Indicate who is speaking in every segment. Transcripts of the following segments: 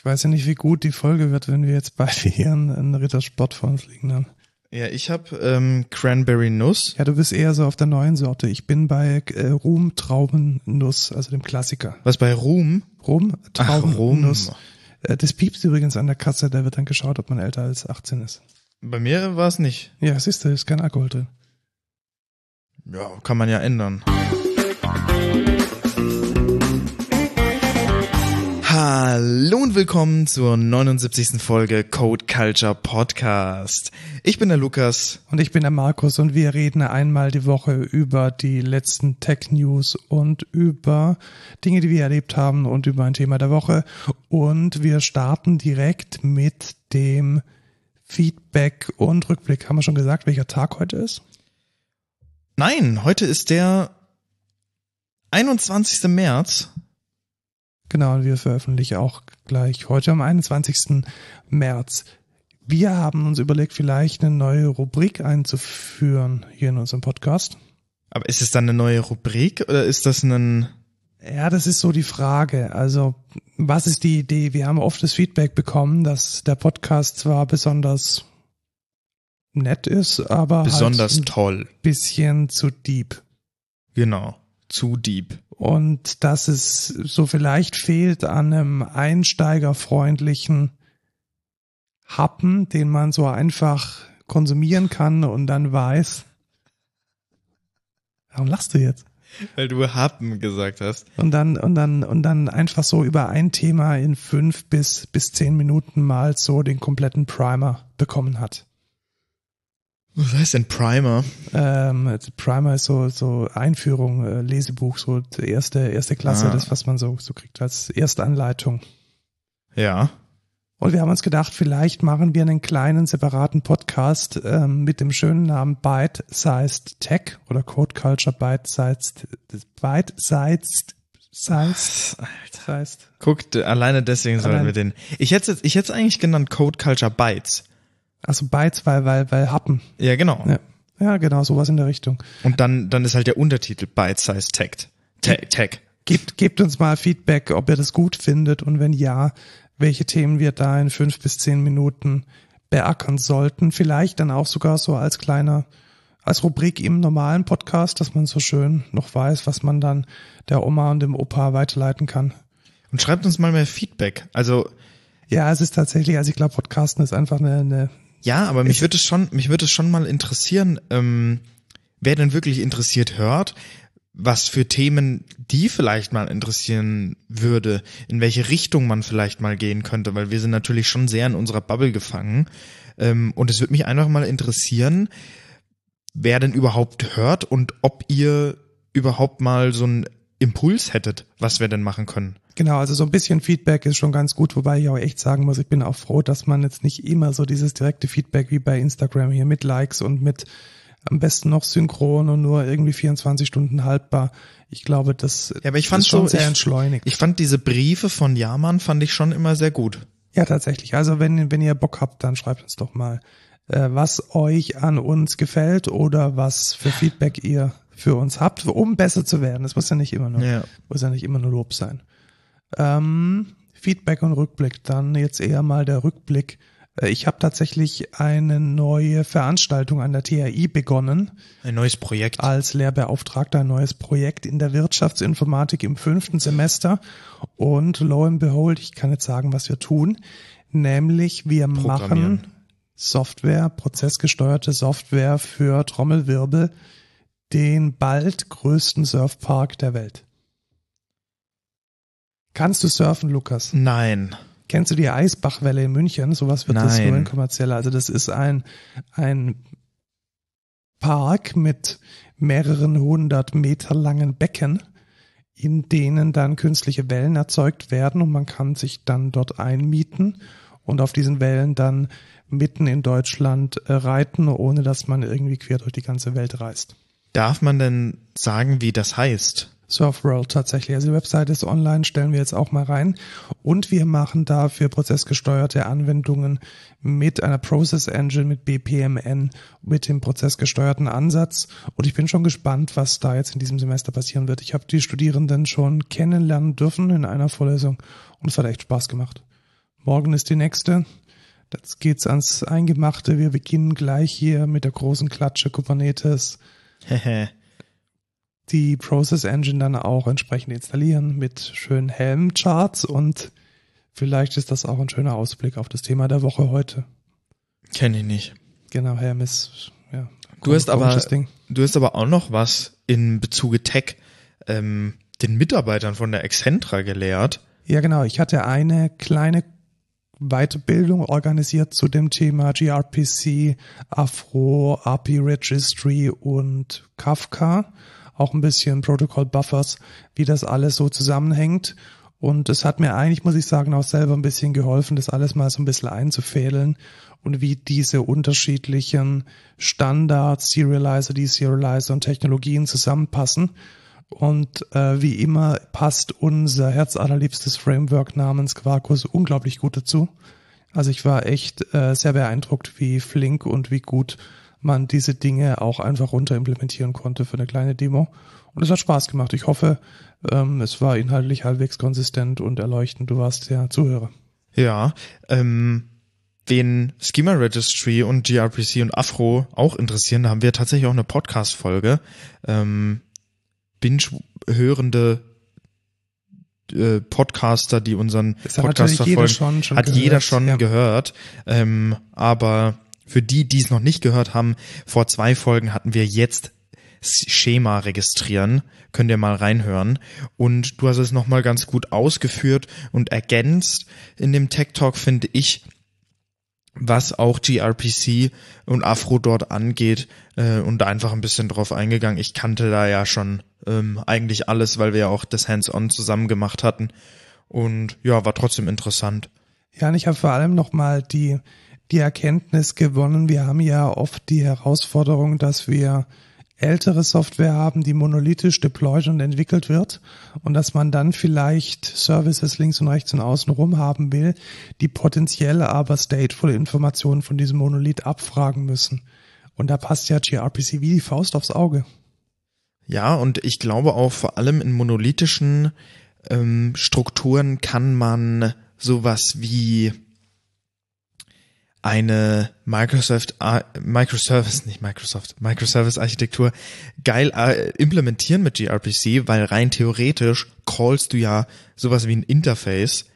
Speaker 1: Ich weiß ja nicht, wie gut die Folge wird, wenn wir jetzt beide hier einen, einen Rittersport vor uns liegen haben.
Speaker 2: Ja, ich habe ähm, Cranberry Nuss.
Speaker 1: Ja, du bist eher so auf der neuen Sorte. Ich bin bei äh, Ruhm Traubennuss, also dem Klassiker.
Speaker 2: Was bei Ruhm?
Speaker 1: Rum
Speaker 2: Ach,
Speaker 1: Traubennuss.
Speaker 2: Rum.
Speaker 1: Äh, das piepst übrigens an der Kasse, da wird dann geschaut, ob man älter als 18 ist.
Speaker 2: Bei mir war es nicht.
Speaker 1: Ja, siehst du, ist kein Alkohol drin.
Speaker 2: Ja, kann man ja ändern. Hallo und willkommen zur 79. Folge Code Culture Podcast. Ich bin der Lukas.
Speaker 1: Und ich bin der Markus und wir reden einmal die Woche über die letzten Tech News und über Dinge, die wir erlebt haben und über ein Thema der Woche. Und wir starten direkt mit dem Feedback und Rückblick. Haben wir schon gesagt, welcher Tag heute ist?
Speaker 2: Nein, heute ist der 21. März.
Speaker 1: Genau, wir veröffentlichen auch gleich heute am 21. März. Wir haben uns überlegt, vielleicht eine neue Rubrik einzuführen hier in unserem Podcast.
Speaker 2: Aber ist es dann eine neue Rubrik oder ist das ein...
Speaker 1: Ja, das ist so die Frage. Also, was ist die Idee? Wir haben oft das Feedback bekommen, dass der Podcast zwar besonders nett ist, aber
Speaker 2: Besonders
Speaker 1: halt ein
Speaker 2: toll.
Speaker 1: bisschen zu deep.
Speaker 2: Genau. Zu deep.
Speaker 1: Und dass es so vielleicht fehlt an einem einsteigerfreundlichen Happen, den man so einfach konsumieren kann und dann weiß. Warum lachst du jetzt?
Speaker 2: Weil du Happen gesagt hast.
Speaker 1: Und dann, und dann, und dann einfach so über ein Thema in fünf bis, bis zehn Minuten mal so den kompletten Primer bekommen hat.
Speaker 2: Was heißt denn Primer?
Speaker 1: Ähm, Primer ist so, so Einführung, äh, Lesebuch, so erste, erste Klasse,
Speaker 2: Ah.
Speaker 1: das, was man so, so kriegt als erste Anleitung.
Speaker 2: Ja.
Speaker 1: Und wir haben uns gedacht, vielleicht machen wir einen kleinen separaten Podcast ähm, mit dem schönen Namen Bite-Sized Tech oder Code Culture Bite-Sized Bite-Sized Sized Sized.
Speaker 2: Guck, d- alleine deswegen sollen wir den. Ich hätte ich hätte es eigentlich genannt Code Culture Bytes.
Speaker 1: Also Bytes, weil, weil, weil Happen.
Speaker 2: Ja, genau.
Speaker 1: Ja. ja, genau, sowas in der Richtung.
Speaker 2: Und dann dann ist halt der Untertitel Bite Size Tech. Tech. Tech.
Speaker 1: Gebt, gebt uns mal Feedback, ob ihr das gut findet und wenn ja, welche Themen wir da in fünf bis zehn Minuten beackern sollten. Vielleicht dann auch sogar so als kleiner, als Rubrik im normalen Podcast, dass man so schön noch weiß, was man dann der Oma und dem Opa weiterleiten kann.
Speaker 2: Und schreibt uns mal mehr Feedback. Also
Speaker 1: Ja, es ist tatsächlich, also ich glaube, Podcasten ist einfach eine, eine
Speaker 2: ja, aber mich würde es schon mich würde es schon mal interessieren, ähm, wer denn wirklich interessiert hört, was für Themen die vielleicht mal interessieren würde, in welche Richtung man vielleicht mal gehen könnte, weil wir sind natürlich schon sehr in unserer Bubble gefangen. Ähm, und es würde mich einfach mal interessieren, wer denn überhaupt hört und ob ihr überhaupt mal so einen Impuls hättet, was wir denn machen können.
Speaker 1: Genau, also so ein bisschen Feedback ist schon ganz gut, wobei ich auch echt sagen muss, ich bin auch froh, dass man jetzt nicht immer so dieses direkte Feedback wie bei Instagram hier mit Likes und mit am besten noch synchron und nur irgendwie 24 Stunden haltbar. Ich glaube, das
Speaker 2: Ja, aber ich fand
Speaker 1: ist schon
Speaker 2: so,
Speaker 1: sehr
Speaker 2: ich-
Speaker 1: entschleunigt.
Speaker 2: Ich fand diese Briefe von Jaman fand ich schon immer sehr gut.
Speaker 1: ja, tatsächlich. Also wenn, wenn ihr Bock habt, dann schreibt uns doch mal, äh, was euch an uns gefällt oder was für Feedback ihr für uns habt, um besser zu werden. Das muss ja nicht immer nur
Speaker 2: Ja.
Speaker 1: Muss ja nicht immer nur Lob sein. Ähm, Feedback und Rückblick. Dann jetzt eher mal der Rückblick. Äh, Ich habe tatsächlich eine neue Veranstaltung an der THI begonnen
Speaker 2: Ein neues Projekt.
Speaker 1: als Lehrbeauftragter, ein neues Projekt in der Wirtschaftsinformatik im fünften Semester. Und lo and behold, ich kann jetzt sagen, was wir tun. Nämlich wir machen. Software, prozessgesteuerte Software für Trommelwirbel, den bald größten Surfpark der Welt. Kannst du surfen, Lukas?
Speaker 2: Nein.
Speaker 1: Kennst du die Eisbachwelle in München? Sowas wird das
Speaker 2: Nein.
Speaker 1: nur in kommerzieller. Also das ist ein, ein Park mit mehreren hundert Meter langen Becken, in denen dann künstliche Wellen erzeugt werden und man kann sich dann dort einmieten und auf diesen Wellen dann mitten in Deutschland äh, reiten, ohne dass man irgendwie quer durch die ganze Welt reist.
Speaker 2: Darf man denn sagen, wie das heißt?
Speaker 1: Surfworld tatsächlich. Also die Webseite ist online, stellen wir jetzt auch mal rein. Und wir machen dafür prozessgesteuerte Anwendungen mit einer Process Engine, mit BPMN, mit dem prozessgesteuerten Ansatz. Und ich bin schon gespannt, was da jetzt in diesem Semester passieren wird. Ich habe die Studierenden schon kennenlernen dürfen in einer Vorlesung und es hat echt Spaß gemacht. Morgen ist die nächste. Jetzt geht's ans Eingemachte. Wir beginnen gleich hier mit der großen Klatsche Kubernetes. die Process Engine dann auch entsprechend installieren mit schönen Helm-Charts und vielleicht ist das auch ein schöner Ausblick auf das Thema der Woche heute.
Speaker 2: Kenne ich nicht.
Speaker 1: Genau, Helm ist, ja.
Speaker 2: Du hast aber,
Speaker 1: Ding.
Speaker 2: du hast aber auch noch was in Bezuge Tech ähm, den Mitarbeitern von der Excentra gelehrt.
Speaker 1: Ja, genau. Ich hatte eine kleine Weiterbildung organisiert zu dem Thema gRPC, Afro, API Registry und Kafka. Auch ein bisschen Protocol Buffers, wie das alles so zusammenhängt. Und es hat mir eigentlich, muss ich sagen, auch selber ein bisschen geholfen, das alles mal so ein bisschen einzufädeln und wie diese unterschiedlichen Standards, Serializer, Deserializer und Technologien zusammenpassen. Und äh, wie immer passt unser herzallerliebstes Framework namens Quarkus unglaublich gut dazu. Also ich war echt äh, sehr beeindruckt, wie flink und wie gut man diese Dinge auch einfach runter implementieren konnte für eine kleine Demo. Und es hat Spaß gemacht. Ich hoffe, ähm, es war inhaltlich halbwegs konsistent und erleuchtend. Du warst der Zuhörer.
Speaker 2: Ja, ähm, wen Schema Registry und gRPC und Afro auch interessieren, da haben wir tatsächlich auch eine Podcast-Folge. Ähm, Binge-hörende äh, Podcaster, die unseren Podcast
Speaker 1: natürlich jeder
Speaker 2: verfolgen,
Speaker 1: schon, schon
Speaker 2: hat
Speaker 1: gehört.
Speaker 2: jeder schon
Speaker 1: ja.
Speaker 2: gehört. Ähm, aber für die, die es noch nicht gehört haben, vor zwei Folgen hatten wir jetzt Schema registrieren. Könnt ihr mal reinhören. Und du hast es nochmal ganz gut ausgeführt und ergänzt in dem Tech Talk, finde ich, was auch gRPC und Afro dort angeht äh, und einfach ein bisschen drauf eingegangen. Ich kannte da ja schon ähm, eigentlich alles, weil wir ja auch das Hands-on zusammen gemacht hatten. Und ja, war trotzdem interessant.
Speaker 1: Ja, und ich habe vor allem nochmal die, die Erkenntnis gewonnen. Wir haben ja oft die Herausforderung, dass wir ältere Software haben, die monolithisch deployed und entwickelt wird und dass man dann vielleicht Services links und rechts und außen rum haben will, die potenziell aber stateful Informationen von diesem Monolith abfragen müssen. Und da passt ja gRPC wie die Faust aufs Auge.
Speaker 2: Ja, und ich glaube auch vor allem in monolithischen ähm, Strukturen kann man sowas wie eine Microsoft, Microservice, nicht Microsoft, Microservice-Architektur geil äh, implementieren mit gRPC, weil rein theoretisch callst du ja sowas wie ein Interface,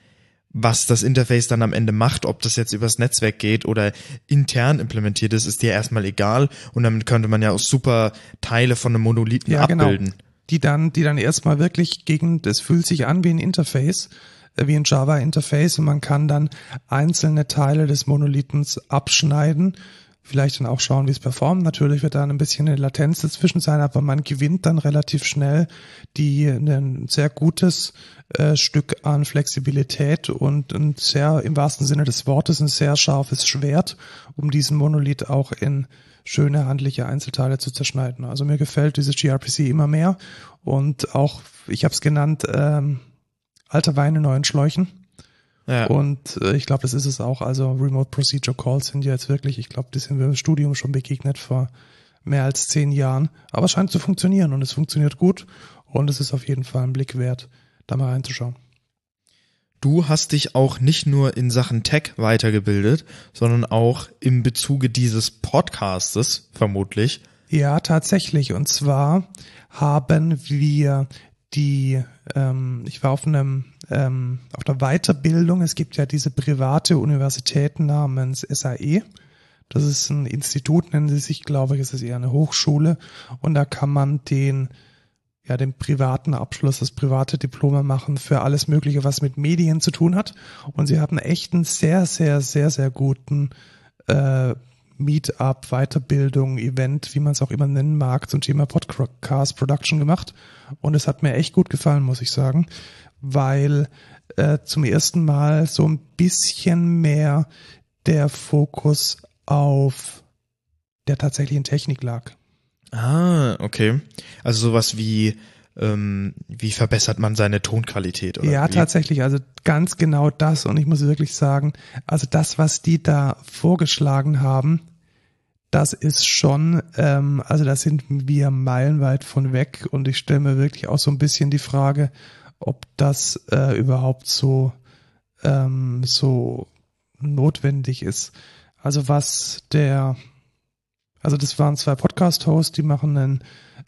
Speaker 2: was das Interface dann am Ende macht, ob das jetzt übers Netzwerk geht oder intern implementiert ist, ist dir erstmal egal und damit könnte man ja auch super Teile von einem Monolithen
Speaker 1: Ja, genau.
Speaker 2: abbilden.
Speaker 1: Die dann, die dann erstmal wirklich gegen, das fühlt sich an wie ein Interface, wie ein Java-Interface und man kann dann einzelne Teile des Monolithens abschneiden, vielleicht dann auch schauen, wie es performt. Natürlich wird da ein bisschen eine Latenz dazwischen sein, aber man gewinnt dann relativ schnell die ein sehr gutes äh, Stück an Flexibilität und ein sehr, im wahrsten Sinne des Wortes, ein sehr scharfes Schwert, um diesen Monolith auch in schöne handliche Einzelteile zu zerschneiden. Also mir gefällt dieses gRPC immer mehr und auch, ich habe es genannt, ähm, alter Wein in neuen Schläuchen.
Speaker 2: Ja.
Speaker 1: Und äh, ich glaube, das ist es auch. Also Remote Procedure Calls sind ja jetzt wirklich, ich glaube, die sind wir im Studium schon begegnet vor mehr als zehn Jahren. Aber es scheint zu funktionieren und es funktioniert gut und es ist auf jeden Fall ein Blick wert, da mal reinzuschauen.
Speaker 2: Du hast dich auch nicht nur in Sachen Tech weitergebildet, sondern auch im Bezuge dieses Podcastes, vermutlich.
Speaker 1: Ja, tatsächlich. Und zwar haben wir die, ähm, ich war auf einem, ähm, auf einer Weiterbildung. Es gibt ja diese private Universitäten namens SAE. Das ist ein Institut, nennen sie sich, glaube ich, es ist eher eine Hochschule. Und da kann man den, ja, den privaten Abschluss, das private Diploma machen für alles Mögliche, was mit Medien zu tun hat. Und sie haben echt einen sehr, sehr, sehr, sehr guten äh, Meetup, Weiterbildung, Event, wie man es auch immer nennen mag, zum Thema Podcast Production gemacht. Und es hat mir echt gut gefallen, muss ich sagen, weil äh, zum ersten Mal so ein bisschen mehr der Fokus auf der tatsächlichen Technik lag.
Speaker 2: Ah, okay. Also sowas wie, ähm, wie verbessert man seine Tonqualität? Oder
Speaker 1: Ja,
Speaker 2: wie?
Speaker 1: tatsächlich, also ganz genau das. Und ich muss wirklich sagen, also das, was die da vorgeschlagen haben, das ist schon, ähm, also da sind wir meilenweit von weg. Und ich stelle mir wirklich auch so ein bisschen die Frage, ob das äh, überhaupt so ähm, so notwendig ist. Also was der, also das waren zwei Podcast-Hosts, die machen einen,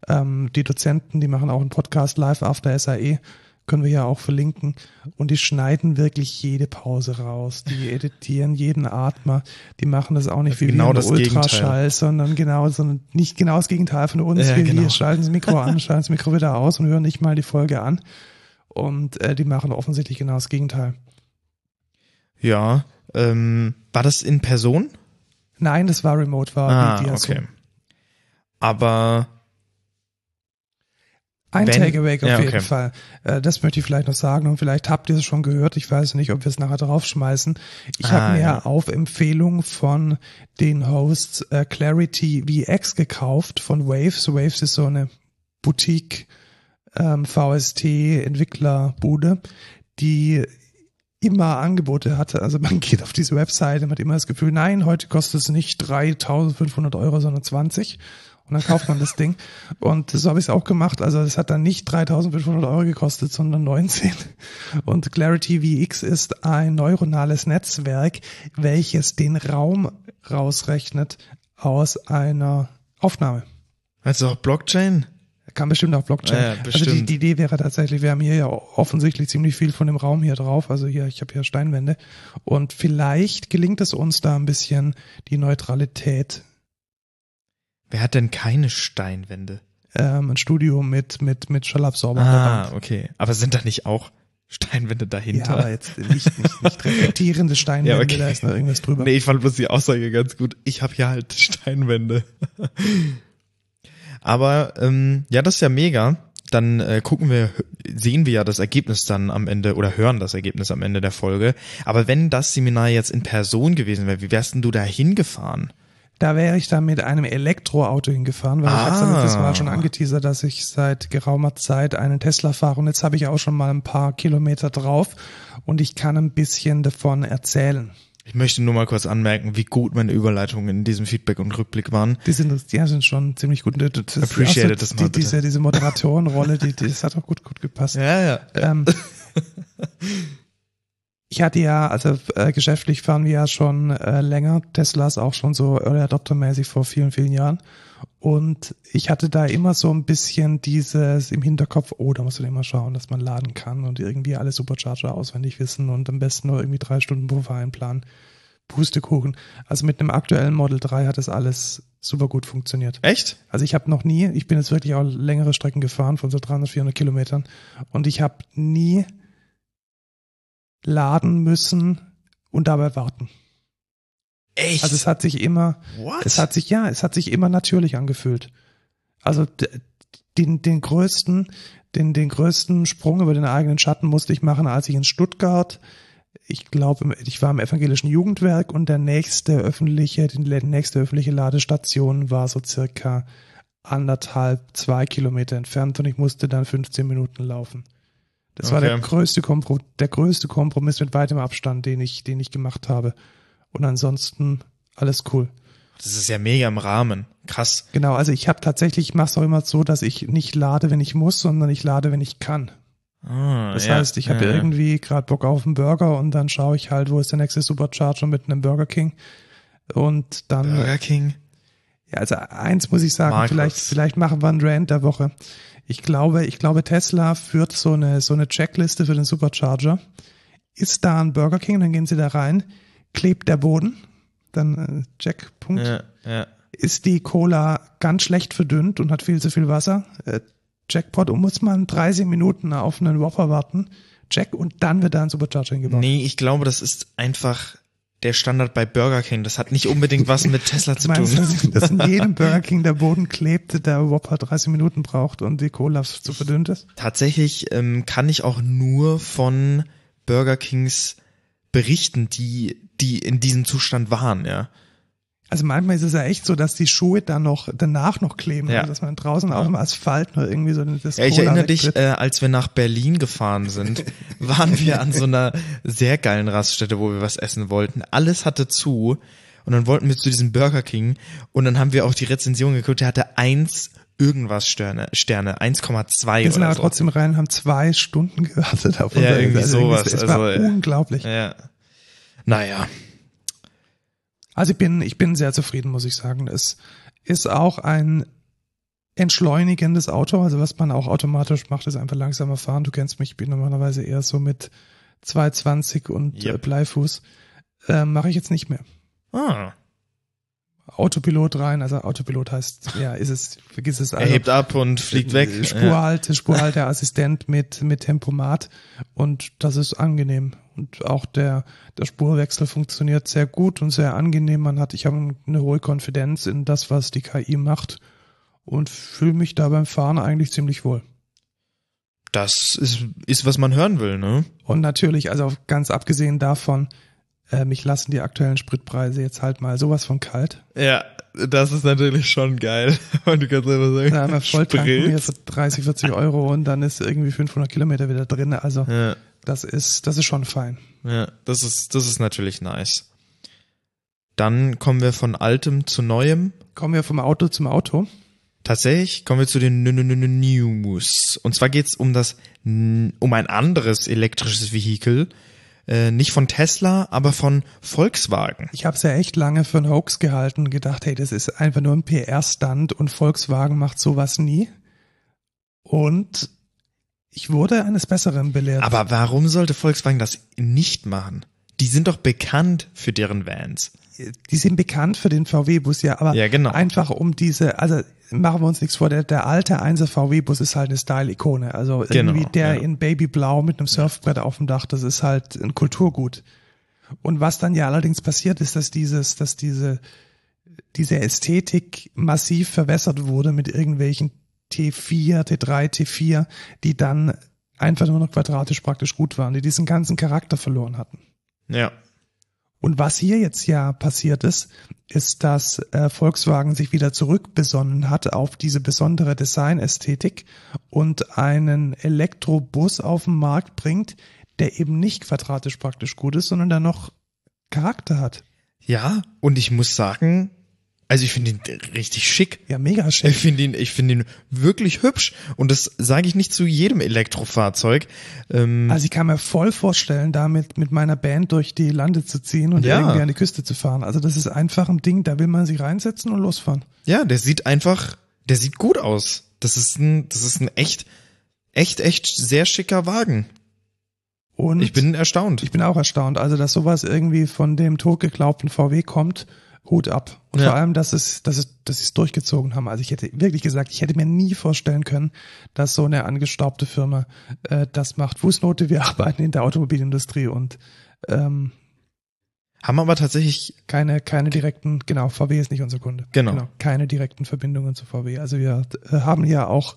Speaker 1: ähm, die Dozenten, die machen auch einen Podcast live after SAE können wir ja auch verlinken. Und die schneiden wirklich jede Pause raus. Die editieren jeden Atmer. Die machen das auch nicht wie
Speaker 2: Genau
Speaker 1: wir Ultraschall, sondern genau, sondern nicht genau das Gegenteil von uns.
Speaker 2: Ja,
Speaker 1: wir
Speaker 2: genau.
Speaker 1: schalten das Mikro an, schalten das Mikro wieder aus und hören nicht mal die Folge an. Und äh, die machen offensichtlich genau das Gegenteil.
Speaker 2: Ja, ähm, war das in Person?
Speaker 1: Nein, das war Remote, war
Speaker 2: Ah, okay. Aber
Speaker 1: Ein Takeaway auf
Speaker 2: ja,
Speaker 1: jeden
Speaker 2: okay.
Speaker 1: Fall. Äh, das möchte ich vielleicht noch sagen und vielleicht habt ihr es schon gehört. Ich weiß nicht, ob wir es nachher draufschmeißen. Ich
Speaker 2: Ah,
Speaker 1: habe mir
Speaker 2: ja.
Speaker 1: auf Empfehlung von den Hosts äh, Clarity VX gekauft von Waves. Waves ist so eine Boutique ähm, VST Entwicklerbude, die immer Angebote hatte. Also man geht auf diese Webseite und hat immer das Gefühl, nein, heute kostet es nicht 3500 Euro, sondern 20. Und dann kauft man das Ding. Und so habe ich es auch gemacht. Also es hat dann nicht 3500 Euro gekostet, sondern 19. Und Clarity VX ist ein neuronales Netzwerk, welches den Raum rausrechnet aus einer Aufnahme.
Speaker 2: also auch Blockchain?
Speaker 1: Kann bestimmt auch Blockchain.
Speaker 2: Ja,
Speaker 1: also die,
Speaker 2: bestimmt.
Speaker 1: die Idee wäre tatsächlich, wir haben hier ja offensichtlich ziemlich viel von dem Raum hier drauf. Also hier, ich habe hier Steinwände. Und vielleicht gelingt es uns da ein bisschen die Neutralität.
Speaker 2: Wer hat denn keine Steinwände?
Speaker 1: Ähm, ein Studio mit, mit, mit Schallabsorber.
Speaker 2: Ah, okay. Aber sind da nicht auch Steinwände
Speaker 1: Ja,
Speaker 2: dahinter?
Speaker 1: aber jetzt nicht, nicht, nicht reflektierende Steinwände,
Speaker 2: Ja, okay.
Speaker 1: da ist noch irgendwas drüber.
Speaker 2: Nee, ich fand bloß die Aussage ganz gut. Ich habe hier halt Steinwände. Aber ähm, ja, das ist ja mega. Dann äh, gucken wir, sehen wir ja das Ergebnis dann am Ende oder hören das Ergebnis am Ende der Folge. Aber wenn das Seminar jetzt in Person gewesen wäre, wie wärst denn du da hingefahren?
Speaker 1: Da wäre ich dann mit einem Elektroauto hingefahren, weil ich habe
Speaker 2: Ah.
Speaker 1: letztes Mal schon angeteasert, dass ich seit geraumer Zeit einen Tesla fahre und jetzt habe ich auch schon mal ein paar Kilometer drauf und ich kann ein bisschen davon erzählen.
Speaker 2: Ich möchte nur mal kurz anmerken, wie gut meine Überleitungen in diesem Feedback und Rückblick waren.
Speaker 1: Die sind, die sind schon ziemlich gut. Das
Speaker 2: Appreciate it, das mal
Speaker 1: die,
Speaker 2: bitte.
Speaker 1: diese, diese Moderatorenrolle, die, die, das hat auch gut, gut gepasst.
Speaker 2: Ja, ja.
Speaker 1: Ähm, ich hatte ja, also äh, geschäftlich fahren wir ja schon äh, länger, Teslas auch schon so Early Adopter-mäßig vor vielen, vielen Jahren. Und ich hatte da immer so ein bisschen dieses im Hinterkopf, oh, da musst du immer schauen, dass man laden kann und irgendwie alle Supercharger auswendig wissen und am besten nur irgendwie drei Stunden Puffer einplanen. Pustekuchen. Also mit einem aktuellen Model 3 hat das alles super gut funktioniert.
Speaker 2: Echt?
Speaker 1: Also ich habe noch nie, ich bin jetzt wirklich auch längere Strecken gefahren von so 300, 400 Kilometern und ich habe nie laden müssen und dabei warten.
Speaker 2: Echt?
Speaker 1: Also es hat sich immer,
Speaker 2: What?
Speaker 1: es hat sich, ja, es hat sich immer natürlich angefühlt. Also den, den größten, den, den größten Sprung über den eigenen Schatten musste ich machen, als ich in Stuttgart, ich glaube, ich war im evangelischen Jugendwerk und der nächste öffentliche, die nächste öffentliche Ladestation war so circa anderthalb, zwei Kilometer entfernt und ich musste dann 15 Minuten laufen. Das war
Speaker 2: Okay.
Speaker 1: der größte Kompro der größte Kompromiss mit weitem Abstand, den ich, den ich gemacht habe. Und ansonsten alles cool.
Speaker 2: das ist ja mega im Rahmen. Krass.
Speaker 1: Genau, also ich habe tatsächlich, ich mache es auch immer so, dass ich nicht lade, wenn ich muss, sondern ich lade, wenn ich kann.
Speaker 2: Ah,
Speaker 1: Das
Speaker 2: ja.
Speaker 1: heißt, ich habe
Speaker 2: ja.
Speaker 1: irgendwie gerade Bock auf einen Burger und dann schaue ich halt, wo ist der nächste Supercharger mit einem Burger King. Und dann,
Speaker 2: Burger King.
Speaker 1: ja, also eins muss ich sagen,
Speaker 2: Markus.
Speaker 1: vielleicht, vielleicht machen wir einen Rant der Woche. Ich glaube, ich glaube, Tesla führt so eine, so eine Checkliste für den Supercharger. Ist da ein Burger King, dann gehen sie da rein, klebt der Boden, dann äh, Checkpunkt.
Speaker 2: Ja, ja.
Speaker 1: ist die Cola ganz schlecht verdünnt und hat viel zu viel Wasser. Äh, Jackpot und muss man 30 Minuten auf einen Whopper warten. Check und dann wird da ein Supercharger eingebaut.
Speaker 2: Nee, ich glaube, das ist einfach der Standard bei Burger King. Das hat nicht unbedingt was mit Tesla zu
Speaker 1: meinst,
Speaker 2: tun.
Speaker 1: dass, dass in jedem Burger King der Boden klebt, der Whopper 30 Minuten braucht und die Cola zu verdünnt ist?
Speaker 2: Tatsächlich ähm, kann ich auch nur von Burger Kings berichten, die, die in diesem Zustand waren, ja.
Speaker 1: Also manchmal ist es ja echt so, dass die Schuhe dann noch danach noch kleben,
Speaker 2: Ja.
Speaker 1: also dass man draußen auf dem Asphalt noch irgendwie so das
Speaker 2: Ja, ich erinnere dich, äh, als wir nach Berlin gefahren sind, waren wir an so einer sehr geilen Raststätte, wo wir was essen wollten. Alles hatte zu und dann wollten wir zu diesem Burger King und dann haben wir auch die Rezension geguckt, der hatte eins irgendwas Sterne, Sterne 1,2
Speaker 1: Wir sind aber
Speaker 2: so.
Speaker 1: trotzdem rein und haben zwei Stunden gewartet auf
Speaker 2: Ja,
Speaker 1: unser-
Speaker 2: irgendwie
Speaker 1: also
Speaker 2: sowas,
Speaker 1: Es war
Speaker 2: äh,
Speaker 1: unglaublich.
Speaker 2: Ja. Naja.
Speaker 1: Also ich bin, ich bin sehr zufrieden, muss ich sagen. Es ist auch ein entschleunigendes Auto. Also was man auch automatisch macht, ist einfach langsamer fahren. Du kennst mich, ich bin normalerweise eher so mit 220 und
Speaker 2: Yep.
Speaker 1: äh, Bleifuß. Äh, Mache ich jetzt nicht mehr.
Speaker 2: Ah,
Speaker 1: Autopilot rein, also Autopilot heißt, ja, ist es, vergiss es.
Speaker 2: er
Speaker 1: Also,
Speaker 2: hebt ab und fliegt weg.
Speaker 1: Spurhalte, Spurhalteassistent mit, mit Tempomat und das ist angenehm. Und auch der, der Spurwechsel funktioniert sehr gut und sehr angenehm. Man hat, ich habe eine hohe Konfidenz in das, was die KI macht und fühle mich da beim Fahren eigentlich ziemlich wohl.
Speaker 2: Das ist, ist, was man hören will, ne?
Speaker 1: Und natürlich, also ganz abgesehen davon, äh, mich lassen die aktuellen Spritpreise jetzt halt mal sowas von kalt.
Speaker 2: Ja, das ist natürlich schon geil. Und du kannst einfach sagen,
Speaker 1: Volltanken hier
Speaker 2: Sprit.
Speaker 1: für 30, 40 Euro und dann ist irgendwie 500 Kilometer wieder drin. Also
Speaker 2: Ja,
Speaker 1: das ist, das ist schon fein.
Speaker 2: ja, das ist, das ist natürlich nice. Dann kommen wir von altem zu neuem.
Speaker 1: Kommen wir vom Auto zum Auto.
Speaker 2: Tatsächlich kommen wir zu den News. Und zwar geht's um das, um ein anderes elektrisches Vehikel. Äh, nicht von Tesla, aber von Volkswagen.
Speaker 1: Ich habe es ja echt lange für einen Hoax gehalten und gedacht, hey, das ist einfach nur ein PR-Stand und Volkswagen macht sowas nie. Und ich wurde eines Besseren belehrt.
Speaker 2: Aber warum sollte Volkswagen das nicht machen? Die sind doch bekannt für deren Vans.
Speaker 1: die sind bekannt für den VW-Bus, ja, aber
Speaker 2: Ja, genau.
Speaker 1: einfach um diese, also machen wir uns nichts vor, der, der alte 1er VW-Bus ist halt eine Style-Ikone. Also
Speaker 2: Genau,
Speaker 1: irgendwie der
Speaker 2: ja.
Speaker 1: in Babyblau mit einem Surfbrett auf dem Dach, das ist halt ein Kulturgut. Und was dann ja allerdings passiert ist, dass dieses, dass diese, diese Ästhetik massiv verwässert wurde mit irgendwelchen T4, T3, T4, die dann einfach nur noch quadratisch praktisch gut waren, die diesen ganzen Charakter verloren hatten.
Speaker 2: Ja.
Speaker 1: Und was hier jetzt ja passiert ist, ist, dass äh, Volkswagen sich wieder zurückbesonnen hat auf diese besondere Designästhetik und einen Elektrobus auf den Markt bringt, der eben nicht quadratisch praktisch gut ist, sondern der noch Charakter hat.
Speaker 2: Ja, und ich muss sagen, also ich finde ihn richtig schick.
Speaker 1: Ja, mega
Speaker 2: Ich
Speaker 1: schick.
Speaker 2: finde ihn, ich finde ihn wirklich hübsch. Und das sage ich nicht zu jedem Elektrofahrzeug. Ähm,
Speaker 1: Also ich kann mir voll vorstellen, damit mit meiner Band durch die Lande zu ziehen und
Speaker 2: Ja.
Speaker 1: irgendwie an die Küste zu fahren. Also das ist einfach ein Ding, da will man sich reinsetzen und losfahren.
Speaker 2: ja, der sieht einfach, der sieht gut aus. Das ist ein, das ist ein echt, echt, echt sehr schicker Wagen.
Speaker 1: Und
Speaker 2: Ich bin erstaunt.
Speaker 1: Ich bin auch erstaunt. Also, dass sowas irgendwie von dem totgeglaubten VW kommt, Hut ab. Und
Speaker 2: Ja.
Speaker 1: vor allem, dass es, dass es, dass sie es durchgezogen haben. Also ich hätte wirklich gesagt, ich hätte mir nie vorstellen können, dass so eine angestaubte Firma äh, das macht. Fußnote, wir arbeiten in der Automobilindustrie und ähm,
Speaker 2: Haben aber tatsächlich,
Speaker 1: keine, keine direkten, genau, VW ist nicht unser Kunde.
Speaker 2: Genau.
Speaker 1: keine direkten Verbindungen zu VW. Also wir äh, haben hier auch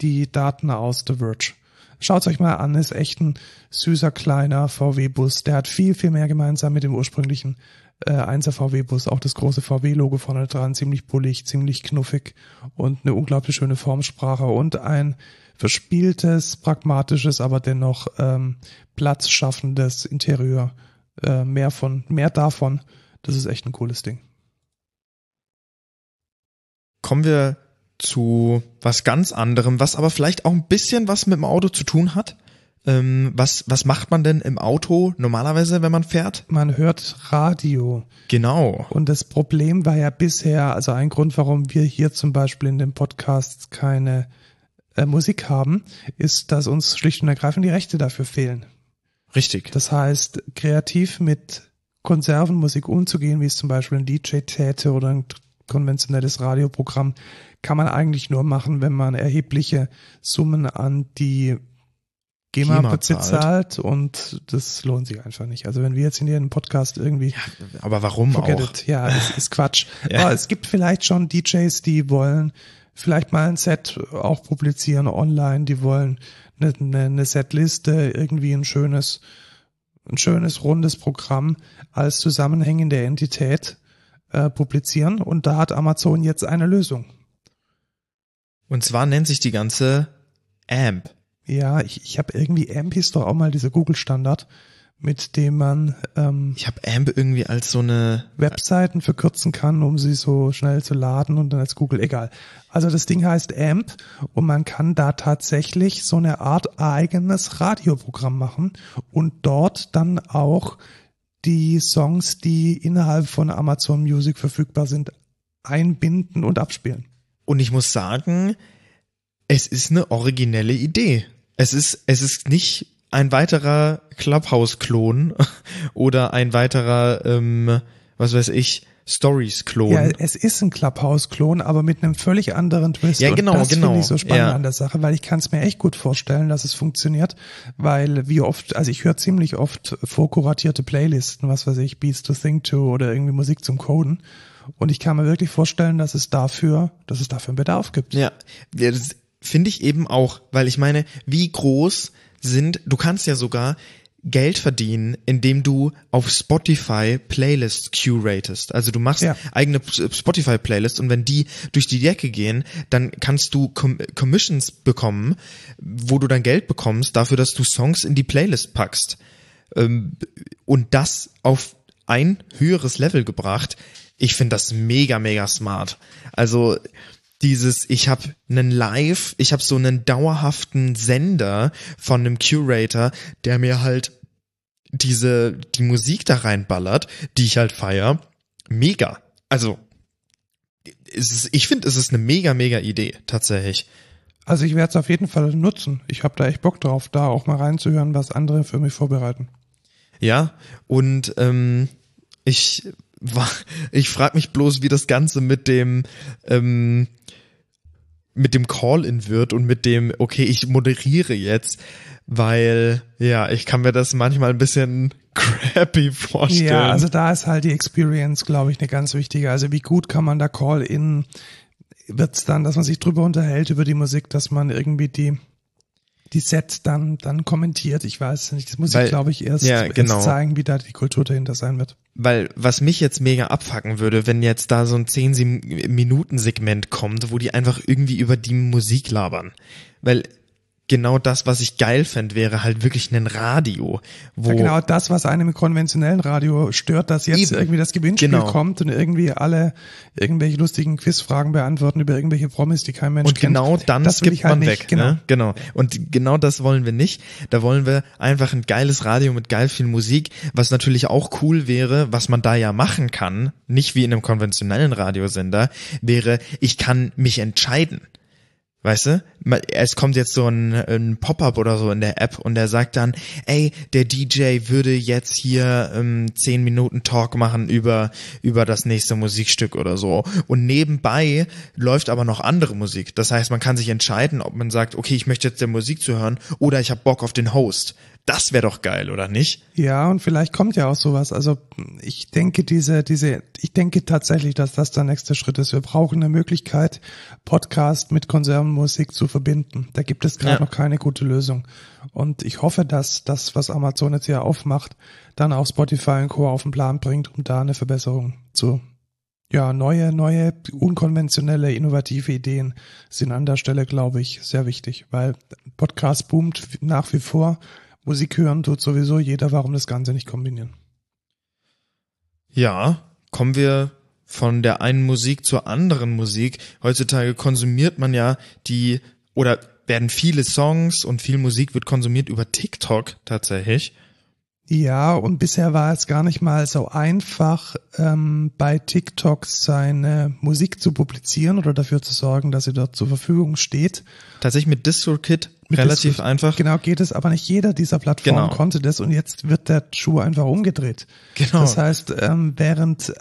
Speaker 1: die Daten aus The Verge. Schaut's euch mal an, ist echt ein süßer kleiner VW-Bus. Der hat viel, viel mehr gemeinsam mit dem ursprünglichen äh, 1er VW-Bus. Auch das große VW-Logo vorne dran, ziemlich bullig, ziemlich knuffig und eine unglaublich schöne Formsprache und ein verspieltes, pragmatisches, aber dennoch ähm, platzschaffendes Interieur. Äh, mehr von, mehr davon. Das ist echt ein cooles Ding.
Speaker 2: kommen wir zu was ganz anderem, was aber vielleicht auch ein bisschen was mit dem Auto zu tun hat. Ähm, was, was macht man denn im Auto normalerweise, wenn man fährt?
Speaker 1: Man hört Radio.
Speaker 2: Genau.
Speaker 1: Und das Problem war ja bisher, also ein Grund, warum wir hier zum Beispiel in dem Podcast keine äh, Musik haben, ist, dass uns schlicht und ergreifend die Rechte dafür fehlen.
Speaker 2: Richtig.
Speaker 1: Das heißt, kreativ mit Konservenmusik umzugehen, wie es zum Beispiel ein DJ täte oder ein konventionelles Radioprogramm, kann man eigentlich nur machen, wenn man erhebliche Summen an die GEMA,
Speaker 2: GEMA
Speaker 1: bezahlt.
Speaker 2: zahlt.
Speaker 1: und das lohnt sich einfach nicht. Also wenn wir jetzt in jedem Podcast irgendwie
Speaker 2: Aber warum auch?
Speaker 1: it. Ja, es ist Quatsch.
Speaker 2: Ja.
Speaker 1: Aber es gibt vielleicht schon DJs, die wollen vielleicht mal ein Set auch publizieren online, die wollen eine, eine, eine Setliste, irgendwie ein schönes, ein schönes rundes Programm als zusammenhängende Entität äh, publizieren. Und da hat Amazon jetzt eine Lösung.
Speaker 2: Und zwar nennt sich die ganze AMP.
Speaker 1: Ja, ich, ich habe irgendwie AMP ist doch auch mal dieser Google-Standard, mit dem man ähm,
Speaker 2: Ich habe AMP irgendwie als so eine
Speaker 1: Webseiten verkürzen kann, um sie so schnell zu laden und dann als Google, egal. Also das Ding heißt AMP und man kann da tatsächlich so eine Art eigenes Radioprogramm machen und dort dann auch die Songs, die innerhalb von Amazon Music verfügbar sind, einbinden und abspielen.
Speaker 2: Und ich muss sagen, es ist eine originelle Idee. Es ist, es ist nicht ein weiterer Clubhouse-Klon oder ein weiterer, ähm, was weiß ich, Stories-Klon.
Speaker 1: Ja, es ist ein Clubhouse-Klon, aber mit einem völlig anderen Twist.
Speaker 2: Ja, genau,
Speaker 1: und das
Speaker 2: genau.
Speaker 1: finde ich so spannend
Speaker 2: Ja.
Speaker 1: an der Sache, weil ich kann es mir echt gut vorstellen, dass es funktioniert, weil wie oft, also ich höre ziemlich oft vorkuratierte Playlisten, was weiß ich, Beats to Think to oder irgendwie Musik zum Coden. Und ich kann mir wirklich vorstellen, dass es dafür, dass es dafür einen Bedarf gibt.
Speaker 2: Ja, finde ich eben auch, weil ich meine, wie groß sind, du kannst ja sogar Geld verdienen, indem du auf Spotify Playlists curatest. Also du machst
Speaker 1: Ja.
Speaker 2: eigene Spotify Playlists und wenn die durch die Decke gehen, dann kannst du Com Commissions bekommen, wo du dann Geld bekommst dafür, dass du Songs in die Playlist packst. Ähm, und das auf ein höheres Level gebracht. Ich finde das mega, mega smart. Also dieses, ich habe einen Live, ich habe so einen dauerhaften Sender von einem Curator, der mir halt diese, die Musik da reinballert, die ich halt feier. Mega. Also, ist, ich finde, es ist eine mega, mega Idee, tatsächlich.
Speaker 1: Also ich werde es auf jeden Fall nutzen. Ich habe da echt Bock drauf, da auch mal reinzuhören, was andere für mich vorbereiten.
Speaker 2: Ja, und ähm, ich war, ich frage mich bloß, wie das Ganze mit dem ähm, mit dem Call-in wird und mit dem, okay, ich moderiere jetzt, weil ja, ich kann mir das manchmal ein bisschen crappy vorstellen.
Speaker 1: Ja, also da ist halt die Experience, glaube ich, eine ganz wichtige. Also wie gut kann man da Call-in, wird's dann, dass man sich drüber unterhält über die Musik, dass man irgendwie die die Sets dann dann kommentiert. Ich weiß nicht, das muss
Speaker 2: Weil-
Speaker 1: ich glaube ich erst,
Speaker 2: ja, genau.
Speaker 1: erst zeigen, wie da die Kultur dahinter sein wird.
Speaker 2: Weil was mich jetzt mega abfacken würde, wenn jetzt da so ein 10 Minuten Segment kommt, wo die einfach irgendwie über die Musik labern. Weil genau das, was ich geil fände, wäre halt wirklich ein Radio, wo
Speaker 1: Ja, genau das, was einem im konventionellen Radio stört, dass jetzt
Speaker 2: Eben.
Speaker 1: irgendwie das Gewinnspiel
Speaker 2: Genau.
Speaker 1: kommt und irgendwie alle irgendwelche lustigen Quizfragen beantworten über irgendwelche Promis, die kein Mensch
Speaker 2: Und genau
Speaker 1: kennt.
Speaker 2: dann
Speaker 1: das will
Speaker 2: skippt
Speaker 1: ich halt
Speaker 2: man
Speaker 1: nicht.
Speaker 2: weg.
Speaker 1: Genau.
Speaker 2: Ne? genau. Und genau das wollen wir nicht. Da wollen wir einfach ein geiles Radio mit geil viel Musik, was natürlich auch cool wäre, was man da ja machen kann, nicht wie in einem konventionellen Radiosender, wäre, ich kann mich entscheiden. Weißt du? Es kommt jetzt so ein, ein Pop-up oder so in der App und der sagt dann, ey, der DJ würde jetzt hier ähm, 10 Minuten Talk machen über, über das nächste Musikstück oder so. Und nebenbei läuft aber noch andere Musik. Das heißt, man kann sich entscheiden, ob man sagt, okay, ich möchte jetzt der Musik zuhören oder ich habe Bock auf den Host. Das wäre doch geil, oder nicht?
Speaker 1: Ja, und vielleicht kommt ja auch sowas. Also ich denke, diese, diese, ich denke tatsächlich, dass das der nächste Schritt ist. Wir brauchen eine Möglichkeit, Podcast mit Konservenmusik zu verbinden. Da gibt es gerade
Speaker 2: Ja.
Speaker 1: noch keine gute Lösung. Und ich hoffe, dass das, was Amazon jetzt hier aufmacht, dann auch Spotify und Co. auf den Plan bringt, um da eine Verbesserung zu ja, neue, neue, unkonventionelle, innovative Ideen sind an der Stelle, glaube ich, sehr wichtig, weil Podcast boomt nach wie vor. Musik hören tut sowieso jeder, warum das Ganze nicht kombinieren?
Speaker 2: Ja, kommen wir von der einen Musik zur anderen Musik. Heutzutage konsumiert man ja die oder werden viele Songs und viel Musik wird konsumiert über TikTok tatsächlich.
Speaker 1: Ja, und bisher war es gar nicht mal so einfach, ähm, bei TikTok seine Musik zu publizieren oder dafür zu sorgen, dass sie dort zur Verfügung steht.
Speaker 2: Tatsächlich mit DistroKid relativ
Speaker 1: Discord-
Speaker 2: einfach.
Speaker 1: Genau, geht es, aber nicht jeder dieser Plattformen
Speaker 2: Genau.
Speaker 1: konnte das und jetzt wird der Schuh einfach umgedreht.
Speaker 2: Genau.
Speaker 1: Das heißt, ähm, während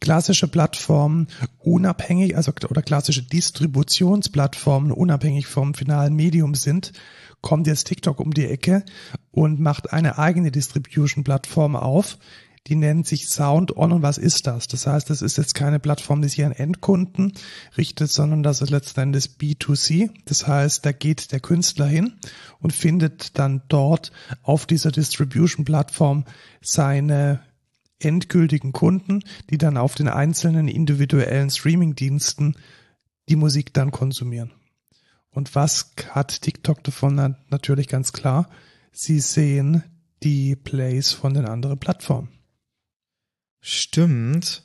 Speaker 1: klassische Plattformen unabhängig, also oder klassische Distributionsplattformen unabhängig vom finalen Medium sind, kommt jetzt TikTok um die Ecke und macht eine eigene Distribution-Plattform auf. Die nennt sich Sound On und was ist das? Das heißt, das ist jetzt keine Plattform, die sich an Endkunden richtet, sondern das ist letzten Endes B2C. Das heißt, da geht der Künstler hin und findet dann dort auf dieser Distribution-Plattform seine endgültigen Kunden, die dann auf den einzelnen individuellen Streaming-Diensten die Musik dann konsumieren. Und was hat TikTok davon? Na, natürlich ganz klar. Sie sehen die Plays von den anderen Plattformen.
Speaker 2: Stimmt.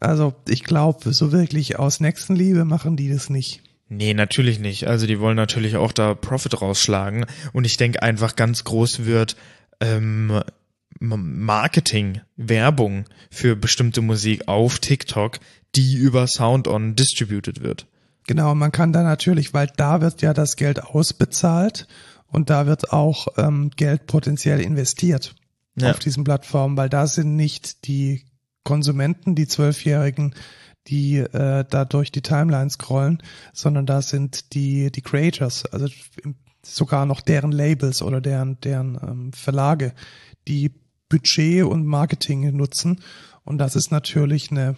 Speaker 1: Also ich glaube, so wirklich aus Nächstenliebe machen die das nicht.
Speaker 2: Nee, natürlich nicht. Also die wollen natürlich auch da Profit rausschlagen. Und ich denke einfach ganz groß wird ähm, Marketing, Werbung für bestimmte Musik auf TikTok, die über SoundOn distributed wird.
Speaker 1: Genau, man kann da natürlich, weil da wird ja das Geld ausbezahlt und da wird auch ähm, Geld potenziell investiert ja. auf diesen Plattformen, weil da sind nicht die Konsumenten, die Zwölfjährigen, die äh, da durch die Timeline scrollen, sondern da sind die die Creators, also sogar noch deren Labels oder deren deren ähm, Verlage, die Budget und Marketing nutzen und das ist natürlich eine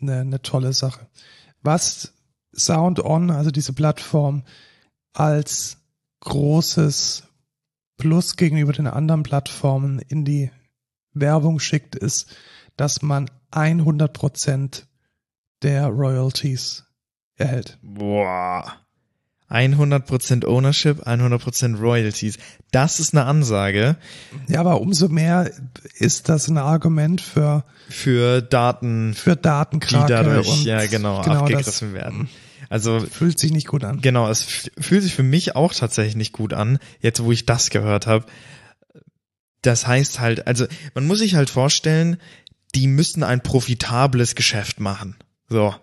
Speaker 1: eine, eine tolle Sache. Was Sound On, also diese Plattform, als großes Plus gegenüber den anderen Plattformen in die Werbung schickt, ist, dass man 100 Prozent der Royalties erhält.
Speaker 2: Boah. 100% Ownership, 100% Royalties. Das ist eine Ansage.
Speaker 1: Ja, aber umso mehr ist das ein Argument für
Speaker 2: für Daten
Speaker 1: für Datenkrake
Speaker 2: die dadurch ja genau, genau abgegriffen werden. Also
Speaker 1: fühlt sich nicht gut an.
Speaker 2: Genau, es fühlt sich für mich auch tatsächlich nicht gut an, jetzt wo ich das gehört habe. Das heißt halt, also man muss sich halt vorstellen, die müssen ein profitables Geschäft machen. So,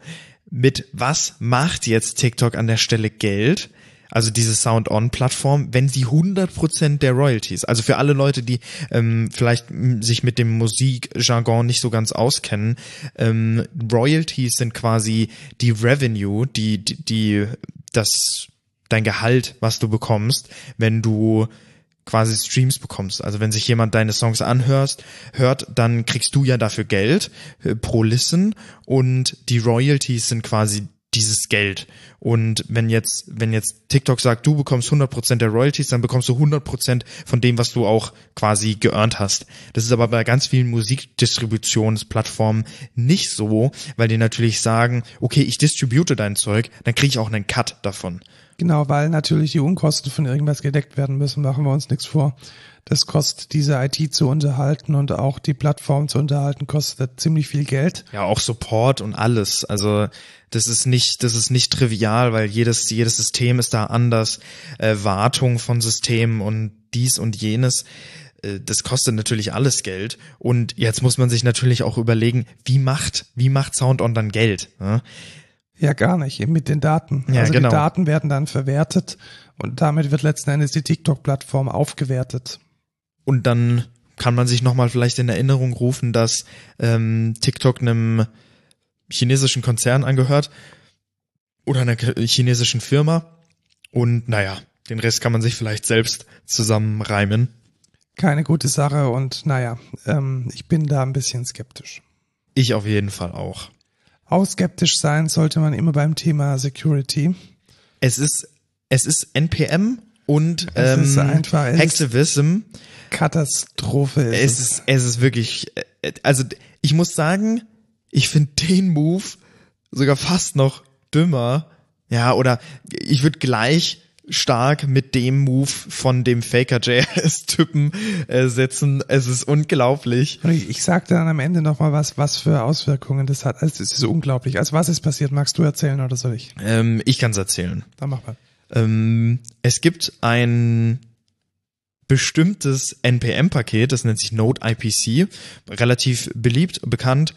Speaker 2: mit was macht jetzt TikTok an der Stelle Geld? Also diese Sound-On-Plattform, wenn sie 100% der Royalties, also für alle Leute, die ähm, vielleicht sich mit dem Musikjargon nicht so ganz auskennen, ähm, Royalties sind quasi die Revenue, die, die, die das dein Gehalt, was du bekommst, wenn du quasi Streams bekommst. Also wenn sich jemand deine Songs anhörst, hört, dann kriegst du ja dafür Geld äh, pro Listen und die Royalties sind quasi dieses Geld. Und wenn jetzt, wenn jetzt TikTok sagt, du bekommst 100% der Royalties, dann bekommst du 100% von dem, was du auch quasi geearnt hast. Das ist aber bei ganz vielen Musikdistributionsplattformen nicht so, weil die natürlich sagen, okay, ich distribute dein Zeug, dann kriege ich auch einen Cut davon.
Speaker 1: Genau, weil natürlich die Unkosten von irgendwas gedeckt werden müssen, machen wir uns nichts vor. Das kostet diese IT zu unterhalten und auch die Plattform zu unterhalten, kostet ziemlich viel Geld.
Speaker 2: Ja, auch Support und alles. Also das ist nicht, das ist nicht trivial, weil jedes, jedes System ist da anders. Äh, Wartung von Systemen und dies und jenes äh, das kostet natürlich alles Geld. Und jetzt muss man sich natürlich auch überlegen, wie macht, wie macht SoundOn dann Geld? Ne?
Speaker 1: Ja, gar nicht, eben mit den Daten. Ja, also genau. die Daten werden dann verwertet und damit wird letzten Endes die TikTok-Plattform aufgewertet.
Speaker 2: Und dann kann man sich nochmal vielleicht in Erinnerung rufen, dass ähm, TikTok einem chinesischen Konzern angehört oder einer chinesischen Firma. Und naja, den Rest kann man sich vielleicht selbst zusammenreimen.
Speaker 1: Keine gute Sache und naja, ähm, ich bin da ein bisschen skeptisch.
Speaker 2: Ich auf jeden Fall auch.
Speaker 1: Auch skeptisch sein sollte man immer beim Thema Security.
Speaker 2: Es ist, es ist NPM und ähm, es ist einfach, es Hacktivism.
Speaker 1: Katastrophe.
Speaker 2: Ist es, ist, es ist wirklich, äh, also ich muss sagen, ich finde den Move sogar fast noch dümmer. Ja, oder ich würde gleich stark mit dem Move von dem Faker JS-Typen äh, setzen. Es ist unglaublich.
Speaker 1: Ich, ich sag dann am Ende nochmal was, was für Auswirkungen das hat. Also es ist unglaublich. Also was ist passiert? Magst du erzählen oder soll ich?
Speaker 2: Ähm, ich kann es erzählen.
Speaker 1: Dann mach mal.
Speaker 2: Ähm, es gibt ein bestimmtes NPM-Paket, das nennt sich Node IPC, relativ beliebt, bekannt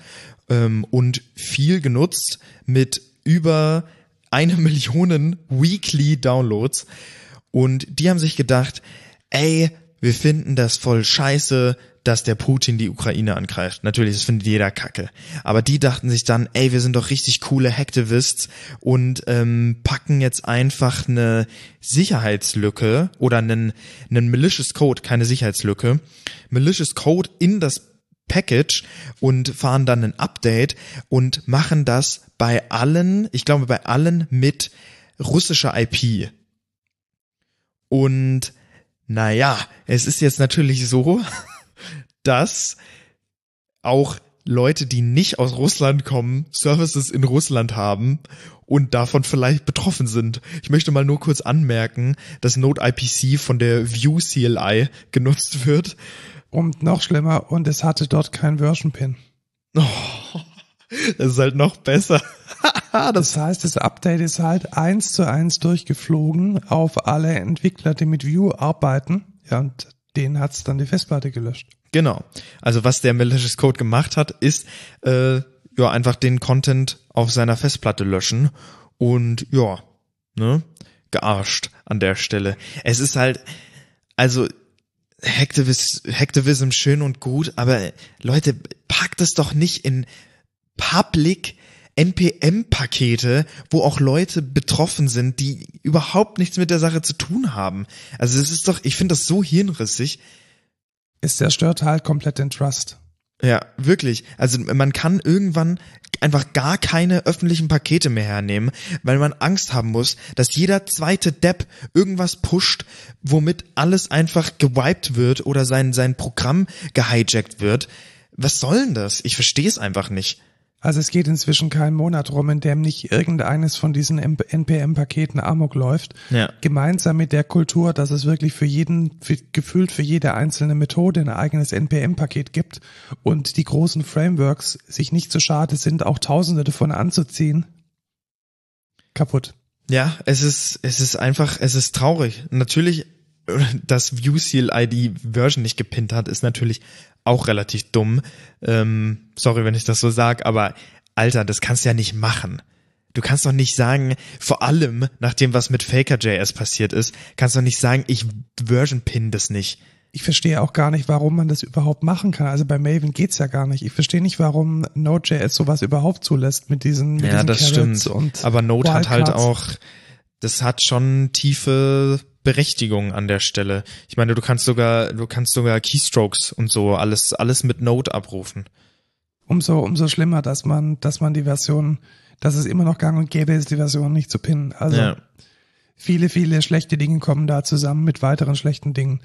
Speaker 2: ähm, und viel genutzt mit über eine Million Weekly Downloads. Und die haben sich gedacht, ey, wir finden das voll scheiße, dass der Putin die Ukraine angreift. Natürlich, das findet jeder Kacke. Aber die dachten sich dann, ey, wir sind doch richtig coole Hacktivists und ähm, packen jetzt einfach eine Sicherheitslücke oder einen, einen malicious Code, keine Sicherheitslücke, malicious Code in das Package und fahren dann ein Update und machen das bei allen, ich glaube bei allen mit russischer IP. Und naja, es ist jetzt natürlich so, dass auch Leute, die nicht aus Russland kommen, Services in Russland haben und davon vielleicht betroffen sind. Ich möchte mal nur kurz anmerken, dass Node IPC von der View CLI genutzt wird.
Speaker 1: Und noch schlimmer, und es hatte dort kein Version Pin.
Speaker 2: Oh, das ist halt noch besser.
Speaker 1: das heißt, das Update ist halt eins zu eins durchgeflogen auf alle Entwickler, die mit Vue arbeiten. Ja, und denen hat's dann die Festplatte gelöscht.
Speaker 2: Genau. Also was der malicious Code gemacht hat, ist äh, ja einfach den Content auf seiner Festplatte löschen und ja, ne, gearscht an der Stelle. Es ist halt, also Hacktivism, Hacktivism schön und gut, aber Leute, packt es doch nicht in Public NPM-Pakete, wo auch Leute betroffen sind, die überhaupt nichts mit der Sache zu tun haben. Also es ist doch, ich finde das so hirnrissig.
Speaker 1: Es zerstört halt komplett den Trust.
Speaker 2: Ja, wirklich. Also man kann irgendwann einfach gar keine öffentlichen Pakete mehr hernehmen, weil man Angst haben muss, dass jeder zweite Depp irgendwas pusht, womit alles einfach gewiped wird oder sein, sein Programm gehijackt wird. Was soll denn das? Ich verstehe es einfach nicht.
Speaker 1: Also es geht inzwischen kein Monat rum, in dem nicht irgendeines von diesen NPM-Paketen amok läuft. Ja. Gemeinsam mit der Kultur, dass es wirklich für jeden, für, gefühlt für jede einzelne Methode ein eigenes NPM-Paket gibt und die großen Frameworks sich nicht so schade sind, auch tausende davon anzuziehen. Kaputt.
Speaker 2: Ja, es ist, es ist einfach, es ist traurig. Natürlich, dass View ID Version nicht gepinnt hat, ist natürlich auch relativ dumm. Ähm, sorry, wenn ich das so sag, aber Alter, das kannst du ja nicht machen. Du kannst doch nicht sagen, vor allem nach dem, was mit Faker.js passiert ist, kannst du nicht sagen, ich Version pin das nicht.
Speaker 1: Ich verstehe auch gar nicht, warum man das überhaupt machen kann. Also bei Maven geht's ja gar nicht. Ich verstehe nicht, warum Node.js sowas überhaupt zulässt mit diesen mit
Speaker 2: Ja,
Speaker 1: diesen
Speaker 2: das stimmt.
Speaker 1: Und
Speaker 2: Aber Node hat halt auch, das hat schon tiefe Berechtigung an der Stelle. Ich meine, du kannst sogar, du kannst sogar Keystrokes und so alles, alles mit Node abrufen.
Speaker 1: Umso, umso schlimmer, dass man, dass man die Version, dass es immer noch gang und gäbe ist, die Version nicht zu pinnen. Also ja. viele, viele schlechte Dinge kommen da zusammen mit weiteren schlechten Dingen.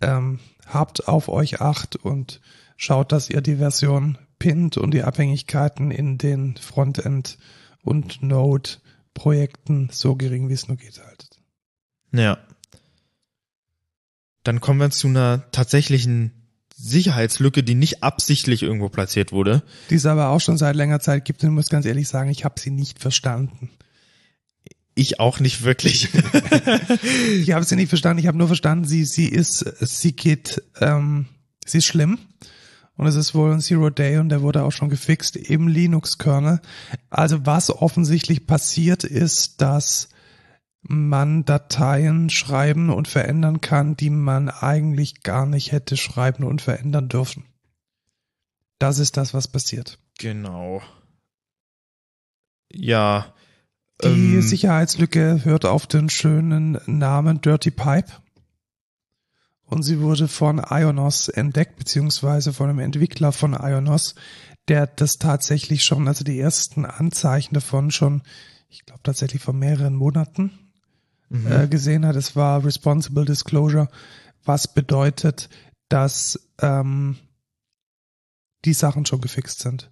Speaker 1: Ähm, habt auf euch Acht und schaut, dass ihr die Version pinnt und die Abhängigkeiten in den Frontend und Node Projekten so gering wie es nur geht haltet.
Speaker 2: Ja. Dann kommen wir zu einer tatsächlichen Sicherheitslücke, die nicht absichtlich irgendwo platziert wurde.
Speaker 1: Die es aber auch schon seit längerer Zeit gibt und ich muss ganz ehrlich sagen, ich habe sie nicht verstanden.
Speaker 2: Ich auch nicht wirklich.
Speaker 1: ich habe sie nicht verstanden. Ich habe nur verstanden, sie sie ist sie geht ähm, sie ist schlimm und es ist wohl ein Zero Day und der wurde auch schon gefixt im Linux Kernel. Also was offensichtlich passiert ist, dass man Dateien schreiben und verändern kann, die man eigentlich gar nicht hätte schreiben und verändern dürfen. Das ist das, was passiert.
Speaker 2: Genau. Ja.
Speaker 1: Die ähm, Sicherheitslücke hört auf den schönen Namen Dirty Pipe. Und sie wurde von Ionos entdeckt, beziehungsweise von einem Entwickler von Ionos, der das tatsächlich schon, also die ersten Anzeichen davon schon, ich glaube tatsächlich vor mehreren Monaten mhm. äh, gesehen hat. Es war Responsible Disclosure, was bedeutet, dass ähm, die Sachen schon gefixt sind.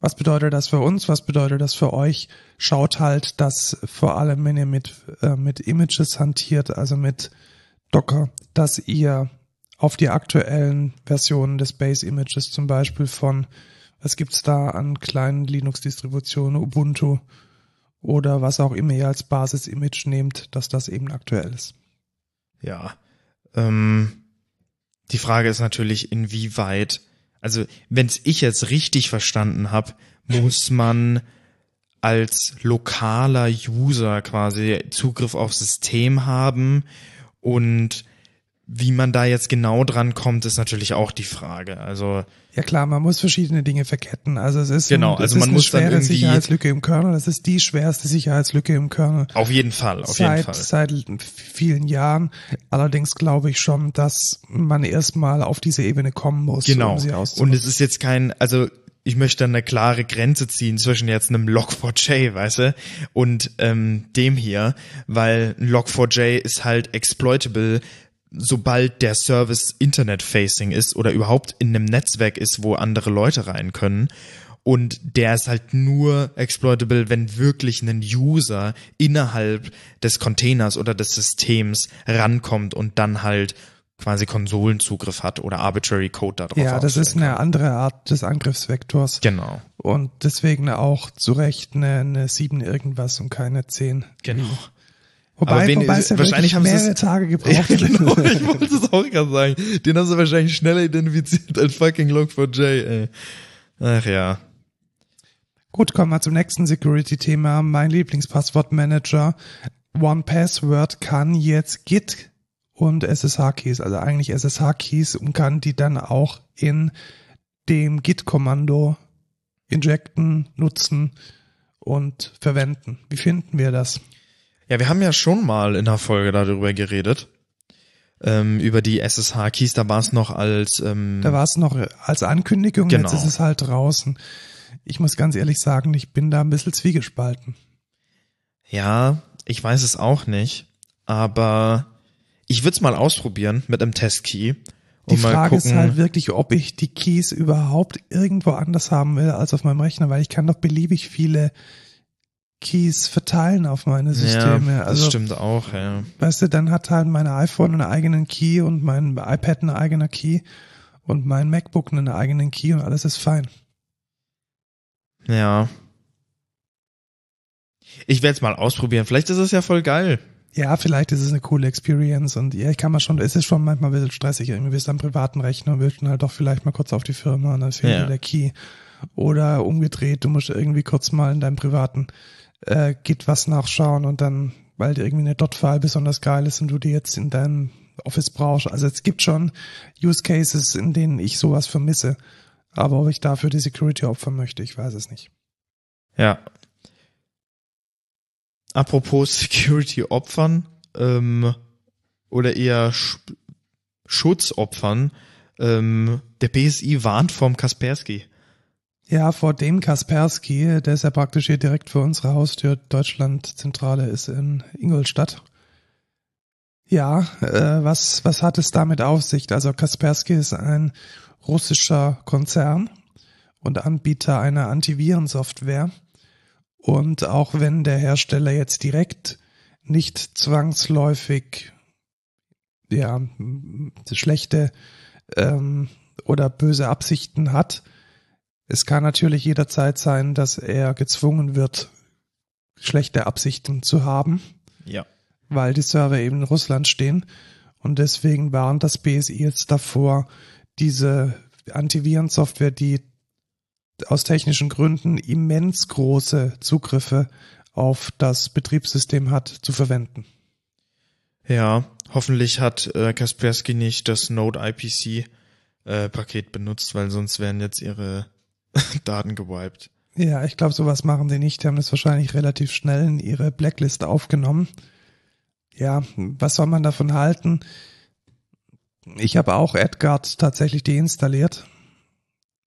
Speaker 1: Was bedeutet das für uns? Was bedeutet das für euch? Schaut halt, dass vor allem, wenn ihr mit, äh, mit Images hantiert, also mit Docker, dass ihr auf die aktuellen Versionen des Base Images zum Beispiel von, was gibt's da an kleinen Linux-Distributionen, Ubuntu, oder was auch immer ihr als Basis-Image nehmt, dass das eben aktuell ist.
Speaker 2: Ja. Ähm, die Frage ist natürlich, inwieweit, also wenn es ich jetzt richtig verstanden habe, muss man als lokaler User quasi Zugriff aufs System haben und wie man da jetzt genau dran kommt, ist natürlich auch die Frage. Also
Speaker 1: ja klar, man muss verschiedene Dinge verketten. Also es ist
Speaker 2: genau,
Speaker 1: ein,
Speaker 2: also man muss
Speaker 1: schwere
Speaker 2: dann irgendwie
Speaker 1: Sicherheitslücke im Kernel. Das ist die schwerste Sicherheitslücke im Kernel.
Speaker 2: Auf jeden Fall, auf
Speaker 1: seit,
Speaker 2: jeden Fall.
Speaker 1: Seit vielen Jahren. Allerdings glaube ich schon, dass man erstmal auf diese Ebene kommen muss,
Speaker 2: genau.
Speaker 1: um sie
Speaker 2: Und es ist jetzt kein, also ich möchte eine klare Grenze ziehen zwischen jetzt einem Log4j, weißt du, und ähm, dem hier, weil ein Log4j ist halt exploitable sobald der Service Internet-facing ist oder überhaupt in einem Netzwerk ist, wo andere Leute rein können. Und der ist halt nur exploitable, wenn wirklich ein User innerhalb des Containers oder des Systems rankommt und dann halt quasi Konsolenzugriff hat oder arbitrary Code da drauf.
Speaker 1: Ja, das ist eine andere Art des Angriffsvektors.
Speaker 2: kann. Genau.
Speaker 1: Und deswegen auch zu Recht eine, eine 7 irgendwas und keine 10.
Speaker 2: Genau.
Speaker 1: Wobei,
Speaker 2: Aber wen-
Speaker 1: wobei es ja
Speaker 2: wahrscheinlich haben sie es-
Speaker 1: mehrere Tage
Speaker 2: Ja,
Speaker 1: gebraucht.
Speaker 2: genau, ich wollte es auch gerade sagen. Den haben sie wahrscheinlich schneller identifiziert als fucking Log4j, ey. Ach ja.
Speaker 1: Gut, kommen wir zum nächsten Security-Thema. Mein Lieblingspasswortmanager OnePassword kann jetzt Git und SSH-Keys, also eigentlich SSH-Keys und kann die dann auch in dem Git-Kommando injecten, nutzen und verwenden. Wie finden wir das?
Speaker 2: Ja, wir haben ja schon mal in der Folge darüber geredet. Ähm, über die SSH-Keys, da war es noch als ähm,
Speaker 1: Da war es noch als Ankündigung,
Speaker 2: Genau.
Speaker 1: jetzt ist es halt draußen. Ich muss ganz ehrlich sagen, ich bin da ein bisschen zwiegespalten.
Speaker 2: Ja, ich weiß es auch nicht, aber ich würde es mal ausprobieren mit einem Testkey.
Speaker 1: Die Frage ist halt wirklich, ob ich die Keys überhaupt irgendwo anders haben will als auf meinem Rechner, weil ich kann doch beliebig viele Keys verteilen auf meine Systeme.
Speaker 2: ja, das
Speaker 1: also,
Speaker 2: stimmt auch, ja.
Speaker 1: weißt du, dann hat halt mein iPhone einen eigenen Key und mein iPad einen eigenen Key und mein MacBook einen eigenen Key und alles ist fein.
Speaker 2: Ja. Ich werde es mal ausprobieren. Vielleicht ist es ja voll geil.
Speaker 1: Ja, vielleicht ist es eine coole Experience und ja, ich kann mal schon, es ist schon manchmal ein bisschen stressig, irgendwie bist du am privaten Rechner und willst dann halt doch vielleicht mal kurz auf die Firma und dann fehlt
Speaker 2: Ja.
Speaker 1: dir der Key. Oder umgedreht, du musst irgendwie kurz mal in deinem privaten äh, Git was nachschauen und dann, weil dir irgendwie eine Dot-File besonders geil ist und du die jetzt in deinem Office brauchst. Also es gibt schon Use Cases, in denen ich sowas vermisse. Aber ob ich dafür die Security opfern möchte, ich weiß es nicht.
Speaker 2: Ja. Apropos Security-Opfern ähm, oder eher Sch Schutzopfern, ähm, der BSI warnt vom Kaspersky.
Speaker 1: Ja, vor dem Kaspersky, der ist ja praktisch hier direkt vor unserer Haustür. Deutschlandzentrale ist in Ingolstadt. Ja, äh, was, was hat es damit auf sich? Also Kaspersky ist ein russischer Konzern und Anbieter einer Antivirensoftware. Und auch wenn der Hersteller jetzt direkt nicht zwangsläufig ja, schlechte ähm, oder böse Absichten hat, es kann natürlich jederzeit sein, dass er gezwungen wird, schlechte Absichten zu haben,
Speaker 2: Ja.
Speaker 1: weil die Server eben in Russland stehen. Und deswegen warnt das BSI jetzt davor, diese Antivirensoftware, die aus technischen Gründen immens große Zugriffe auf das Betriebssystem hat, zu verwenden.
Speaker 2: Ja, hoffentlich hat äh, Kaspersky nicht das Node IPC äh, Paket benutzt, weil sonst wären jetzt ihre Daten gewiped.
Speaker 1: Ja, ich glaube, sowas machen sie nicht. Die haben das wahrscheinlich relativ schnell in ihre Blacklist aufgenommen. Ja, was soll man davon halten? Ich habe auch Edgard tatsächlich deinstalliert,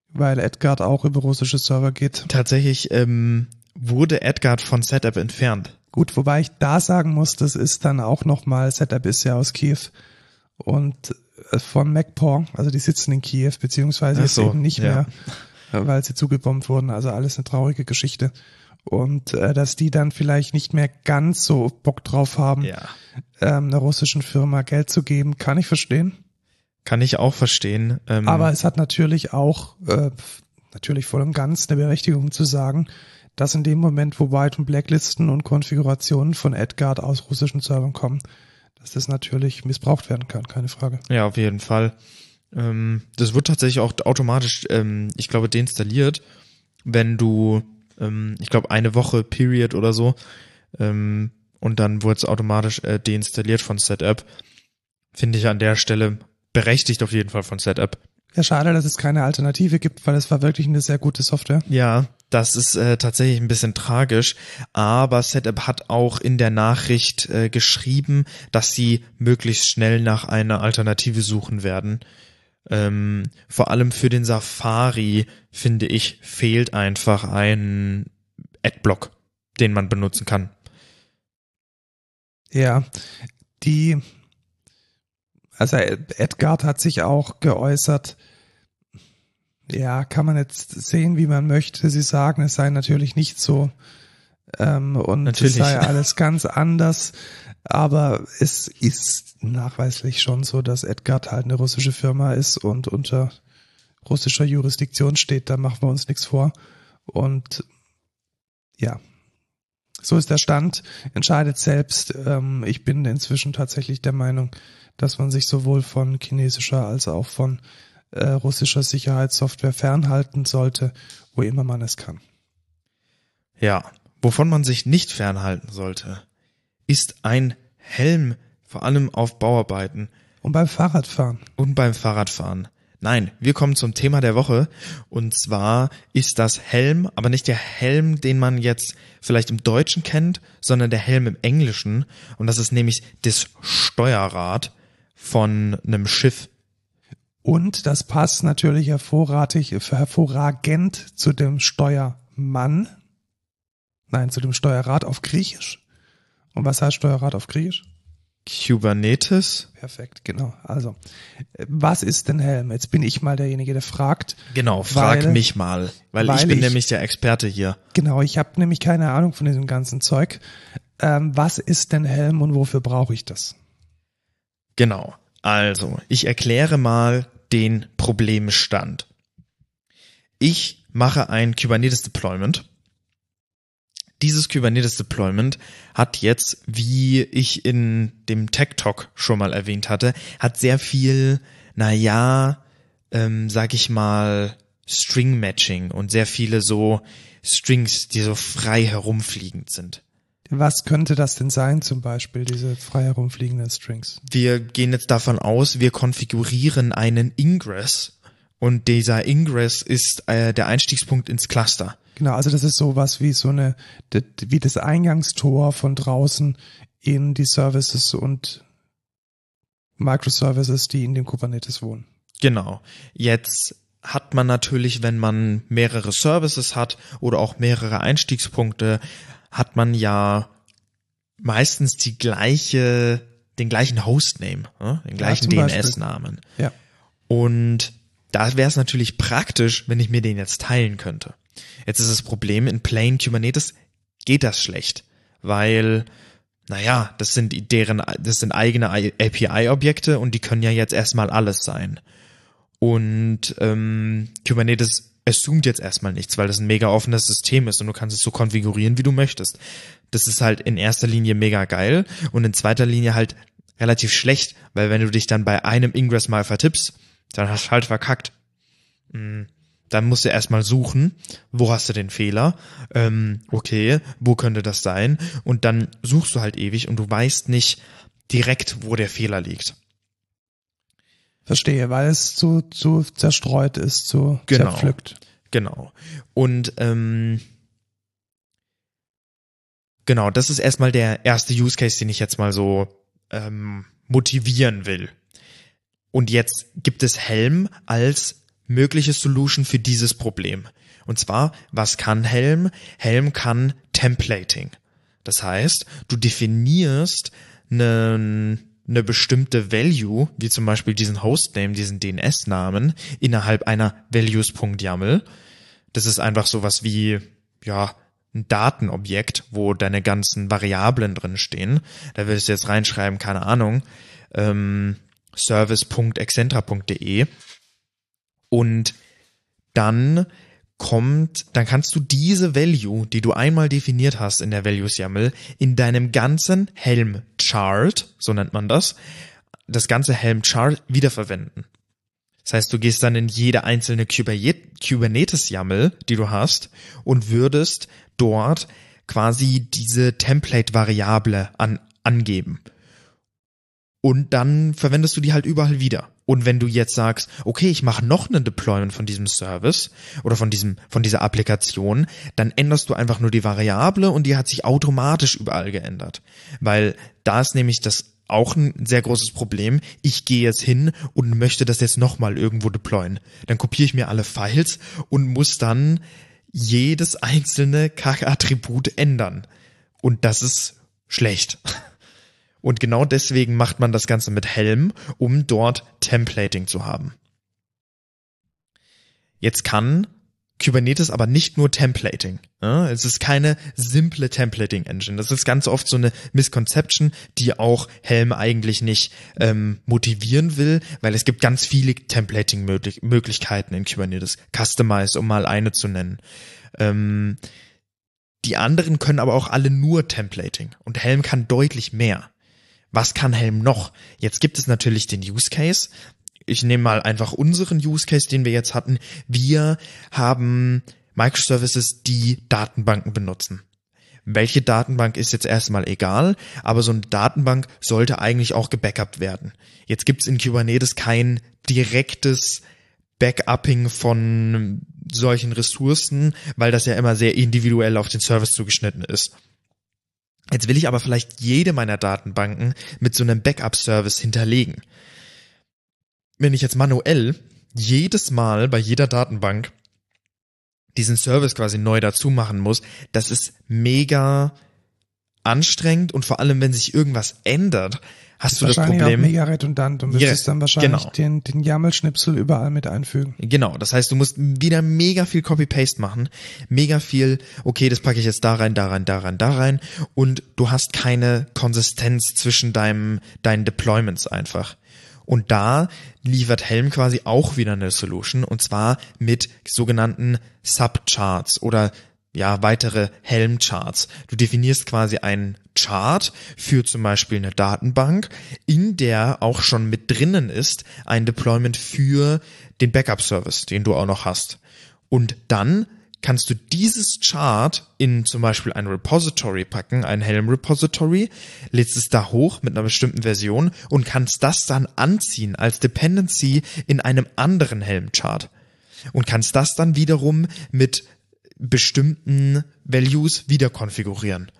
Speaker 1: weil Edgard auch über russische Server geht.
Speaker 2: Tatsächlich ähm, wurde Edgard von Setup entfernt.
Speaker 1: Gut, wobei ich da sagen muss, das ist dann auch nochmal, Setup ist ja aus Kiew und äh, von MacPaw, also die sitzen in Kiew, beziehungsweise
Speaker 2: Ach
Speaker 1: jetzt
Speaker 2: so,
Speaker 1: eben nicht
Speaker 2: ja.
Speaker 1: mehr, weil sie zugebombt wurden. Also alles eine traurige Geschichte. Und äh, dass die dann vielleicht nicht mehr ganz so Bock drauf haben,
Speaker 2: Ja.
Speaker 1: ähm, einer russischen Firma Geld zu geben, kann ich verstehen.
Speaker 2: Kann ich auch verstehen. Ähm,
Speaker 1: Aber es hat natürlich auch, äh, natürlich voll und ganz eine Berechtigung zu sagen, dass in dem Moment, wo White und Blacklisten und Konfigurationen von Edgard aus russischen Servern kommen, dass das natürlich missbraucht werden kann, keine Frage.
Speaker 2: Ja, auf jeden Fall. Ähm, das wird tatsächlich auch automatisch, ähm, ich glaube, deinstalliert, wenn du, ähm, ich glaube, eine Woche Period oder so, ähm, und dann wurde es automatisch äh, deinstalliert von Setup. Finde ich an der Stelle berechtigt auf jeden Fall von Setup.
Speaker 1: Ja, schade, dass es keine Alternative gibt, weil es war wirklich eine sehr gute Software.
Speaker 2: Ja, das ist äh, tatsächlich ein bisschen tragisch, aber Setup hat auch in der Nachricht äh, geschrieben, dass sie möglichst schnell nach einer Alternative suchen werden. Ähm, vor allem für den Safari, finde ich, fehlt einfach ein Adblock, den man benutzen kann.
Speaker 1: Ja, die, Also Edgard hat sich auch geäußert, ja, kann man jetzt sehen, wie man möchte. Sie sagen, es sei natürlich nicht so ähm, und
Speaker 2: Natürlich.
Speaker 1: es sei alles ganz anders. Aber es ist nachweislich schon so, dass Edgard halt eine russische Firma ist und unter russischer Jurisdiktion steht. Da machen wir uns nichts vor. Und ja, so ist der Stand. Entscheidet selbst. Ähm, ich bin inzwischen tatsächlich der Meinung, dass man sich sowohl von chinesischer als auch von äh, russischer Sicherheitssoftware fernhalten sollte, wo immer man es kann.
Speaker 2: Ja, wovon man sich nicht fernhalten sollte, ist ein Helm, vor allem auf Bauarbeiten
Speaker 1: Und beim Fahrradfahren.
Speaker 2: und beim Fahrradfahren. Nein, wir kommen zum Thema der Woche und zwar ist das Helm, aber nicht der Helm, den man jetzt vielleicht im Deutschen kennt, sondern der Helm im Englischen und das ist nämlich das Steuerrad von einem Schiff.
Speaker 1: Und das passt natürlich hervorragend, hervorragend zu dem Steuermann. Nein, zu dem Steuerrad auf Griechisch. Und was heißt Steuerrad auf Griechisch?
Speaker 2: Kubernetes?
Speaker 1: Perfekt, genau. Also, was ist denn Helm? Jetzt bin ich mal derjenige, der fragt.
Speaker 2: Genau, frag
Speaker 1: Weil-
Speaker 2: mich mal, weil,
Speaker 1: weil
Speaker 2: ich bin
Speaker 1: ich-
Speaker 2: nämlich der Experte hier.
Speaker 1: Genau, ich habe nämlich keine Ahnung von diesem ganzen Zeug. Ähm, was ist denn Helm und wofür brauche ich das?
Speaker 2: Genau. Also, ich erkläre mal den Problemstand. Ich mache ein Kubernetes Deployment. Dieses Kubernetes Deployment hat jetzt, wie ich in dem Tech Talk schon mal erwähnt hatte, hat sehr viel, naja, ähm, sag ich mal, String Matching und sehr viele so Strings, die so frei herumfliegend sind.
Speaker 1: Was könnte das denn sein, zum Beispiel, diese frei herumfliegenden Strings?
Speaker 2: wir gehen jetzt davon aus, wir konfigurieren einen Ingress und dieser Ingress ist äh, der Einstiegspunkt ins Cluster.
Speaker 1: Genau, also das ist sowas wie so eine, wie das Eingangstor von draußen in die Services und Microservices, die in dem Kubernetes wohnen.
Speaker 2: Genau. Jetzt hat man natürlich, wenn man mehrere Services hat oder auch mehrere Einstiegspunkte, hat man ja meistens die gleiche, den gleichen Hostname, ne? den gleichen
Speaker 1: Beispiel.
Speaker 2: DNS-Namen.
Speaker 1: Ja.
Speaker 2: Und da wäre es natürlich praktisch, wenn ich mir den jetzt teilen könnte. Jetzt ist das Problem, in Plain Kubernetes geht das schlecht, weil, naja, das sind deren, das sind eigene API-Objekte und die können ja jetzt erstmal alles sein. Und ähm, Kubernetes assumt jetzt erstmal nichts, weil das ein mega offenes System ist und du kannst es so konfigurieren, wie du möchtest. Das ist halt in erster Linie mega geil und in zweiter Linie halt relativ schlecht, weil wenn du dich dann bei einem Ingress mal vertippst, dann hast du halt verkackt. Mm, Dann musst du erstmal suchen, wo hast du den Fehler, ähm, okay, wo könnte das sein? Und dann suchst du halt ewig und du weißt nicht direkt, wo der Fehler liegt.
Speaker 1: Verstehe, weil es zu, zu zerstreut ist, zu
Speaker 2: Genau.
Speaker 1: zerpflückt.
Speaker 2: Genau. Und ähm, genau, das ist erstmal der erste Use Case, den ich jetzt mal so ähm, motivieren will. Und jetzt gibt es Helm als mögliche Solution für dieses Problem. Und zwar, was kann Helm? Helm kann Templating. Das heißt, du definierst eine, eine bestimmte Value, wie zum Beispiel diesen Hostname, diesen DNS-Namen, innerhalb einer values.yaml. Das ist einfach sowas wie, ja, ein Datenobjekt, wo deine ganzen Variablen drin stehen. Da würdest du jetzt reinschreiben, keine Ahnung, ähm, service.excentra.de und dann kommt, dann kannst du diese Value, die du einmal definiert hast in der Values YAML, in deinem ganzen Helm Chart, so nennt man das, das ganze Helm Chart wiederverwenden. Das heißt, du gehst dann in jede einzelne Kubernet- Kubernetes YAML, die du hast, und würdest dort quasi diese Template-Variable an, angeben. Und dann verwendest du die halt überall wieder. Und wenn du jetzt sagst, okay, ich mache noch einen Deployment von diesem Service oder von diesem, von dieser Applikation, dann änderst du einfach nur die Variable und die hat sich automatisch überall geändert. Weil da ist nämlich das auch ein sehr großes Problem. Ich gehe jetzt hin und möchte das jetzt nochmal irgendwo deployen. Dann kopiere ich mir alle Files und muss dann jedes einzelne Kack-Attribut ändern. Und das ist schlecht. Und genau deswegen macht man das Ganze mit Helm, um dort Templating zu haben. Jetzt kann Kubernetes aber nicht nur Templating. Ja, es ist keine simple Templating-Engine. Das ist ganz oft so eine Misconception, die auch Helm eigentlich nicht ähm, motivieren will, weil es gibt ganz viele Templating-Möglichkeiten in Kubernetes. Customize, um mal eine zu nennen. Ähm, die anderen können aber auch alle nur Templating und Helm kann deutlich mehr. Was kann Helm noch? Jetzt gibt es natürlich den Use Case, ich nehme mal einfach unseren Use Case, den wir jetzt hatten. Wir haben Microservices, die Datenbanken benutzen. Welche Datenbank ist jetzt erstmal egal, aber so eine Datenbank sollte eigentlich auch gebackupt werden. Jetzt gibt's in Kubernetes kein direktes Backupping von solchen Ressourcen, weil das ja immer sehr individuell auf den Service zugeschnitten ist. Jetzt will ich aber vielleicht jede meiner Datenbanken mit so einem Backup-Service hinterlegen. Wenn ich jetzt manuell jedes Mal bei jeder Datenbank diesen Service quasi neu dazu machen muss, das ist mega anstrengend und vor allem, wenn sich irgendwas ändert, hast du das Problem.
Speaker 1: Auch mega redundant und müsstest yeah, dann wahrscheinlich
Speaker 2: genau.
Speaker 1: den, den YAML-Schnipsel überall mit einfügen.
Speaker 2: Genau, das heißt, du musst wieder mega viel Copy-Paste machen, mega viel, okay, das packe ich jetzt da rein, da rein, da rein, da rein und du hast keine Konsistenz zwischen deinem, deinen Deployments einfach. Und da liefert Helm quasi auch wieder eine Solution und zwar mit sogenannten Subcharts oder ja, weitere Helm-Charts. Du definierst quasi einen Chart für zum Beispiel eine Datenbank, in der auch schon mit drinnen ist ein Deployment für den Backup-Service, den du auch noch hast. Und dann kannst du dieses Chart in zum Beispiel ein Repository packen, ein Helm Repository, lädst es da hoch mit einer bestimmten Version und kannst das dann anziehen als Dependency in einem anderen Helm Chart und kannst das dann wiederum mit bestimmten Values wieder konfigurieren.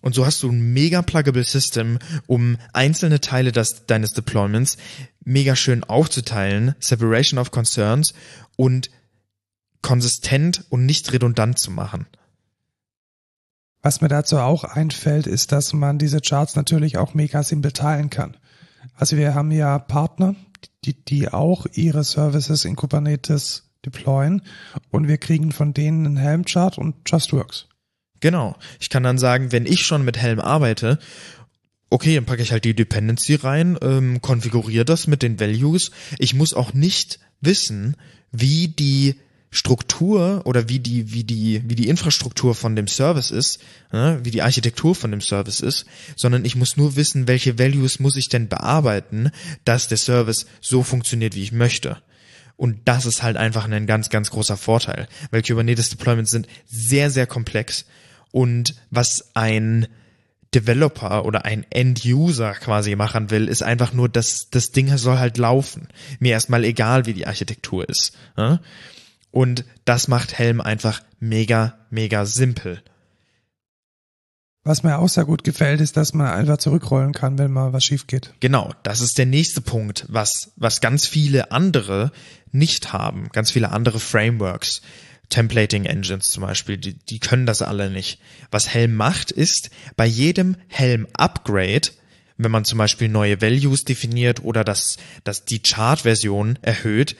Speaker 2: Und so hast du ein mega pluggable System, um einzelne Teile des, deines Deployments mega schön aufzuteilen, Separation of Concerns und konsistent und nicht redundant zu machen.
Speaker 1: Was mir dazu auch einfällt, ist, dass man diese Charts natürlich auch mega simpel teilen kann. Also wir haben ja Partner, die, die auch ihre Services in Kubernetes deployen und wir kriegen von denen einen Helm-Chart und Just Works.
Speaker 2: Genau. Ich kann dann sagen, wenn ich schon mit Helm arbeite, okay, dann packe ich halt die Dependency rein, ähm, konfiguriere das mit den Values. Ich muss auch nicht wissen, wie die Struktur oder wie die, wie die, wie die Infrastruktur von dem Service ist, ne, wie die Architektur von dem Service ist, sondern ich muss nur wissen, welche Values muss ich denn bearbeiten, dass der Service so funktioniert, wie ich möchte. Und das ist halt einfach ein ganz, ganz großer Vorteil, weil Kubernetes Deployments sind sehr, sehr komplex und was ein Developer oder ein End-User quasi machen will, ist einfach nur, dass das Ding soll halt laufen. Mir erstmal egal, wie die Architektur ist. Ne? Und das macht Helm einfach mega, mega simpel.
Speaker 1: Was mir auch sehr gut gefällt, ist, dass man einfach zurückrollen kann, wenn mal was schief geht.
Speaker 2: Genau, das ist der nächste Punkt, was, was ganz viele andere nicht haben. Ganz viele andere Frameworks, Templating Engines zum Beispiel, die, die können das alle nicht. Was Helm macht, ist bei jedem Helm Upgrade, wenn man zum Beispiel neue Values definiert oder das, das die Chart-Version erhöht,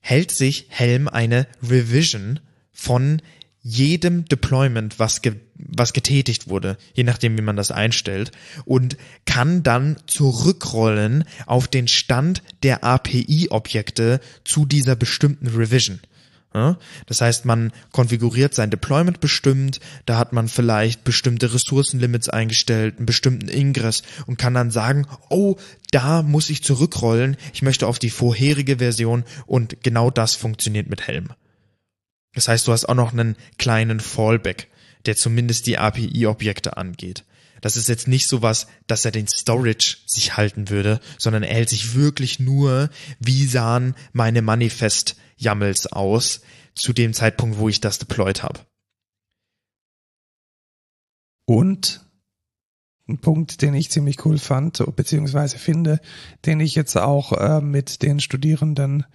Speaker 2: hält sich Helm eine Revision von jedem Deployment, was, ge was getätigt wurde, je nachdem, wie man das einstellt, und kann dann zurückrollen auf den Stand der API-Objekte zu dieser bestimmten Revision. Das heißt, man konfiguriert sein Deployment bestimmt, da hat man vielleicht bestimmte Ressourcenlimits eingestellt, einen bestimmten Ingress und kann dann sagen, oh, da muss ich zurückrollen, ich möchte auf die vorherige Version und genau das funktioniert mit Helm. Das heißt, du hast auch noch einen kleinen Fallback, der zumindest die API-Objekte angeht. Das ist jetzt nicht so was, dass er den Storage sich halten würde, sondern er hält sich wirklich nur, wie sahen meine Manifest YAMLs aus zu dem Zeitpunkt, wo ich das deployed habe.
Speaker 1: Und ein Punkt, den ich ziemlich cool fand, beziehungsweise finde, den ich jetzt auch äh, mit den Studierenden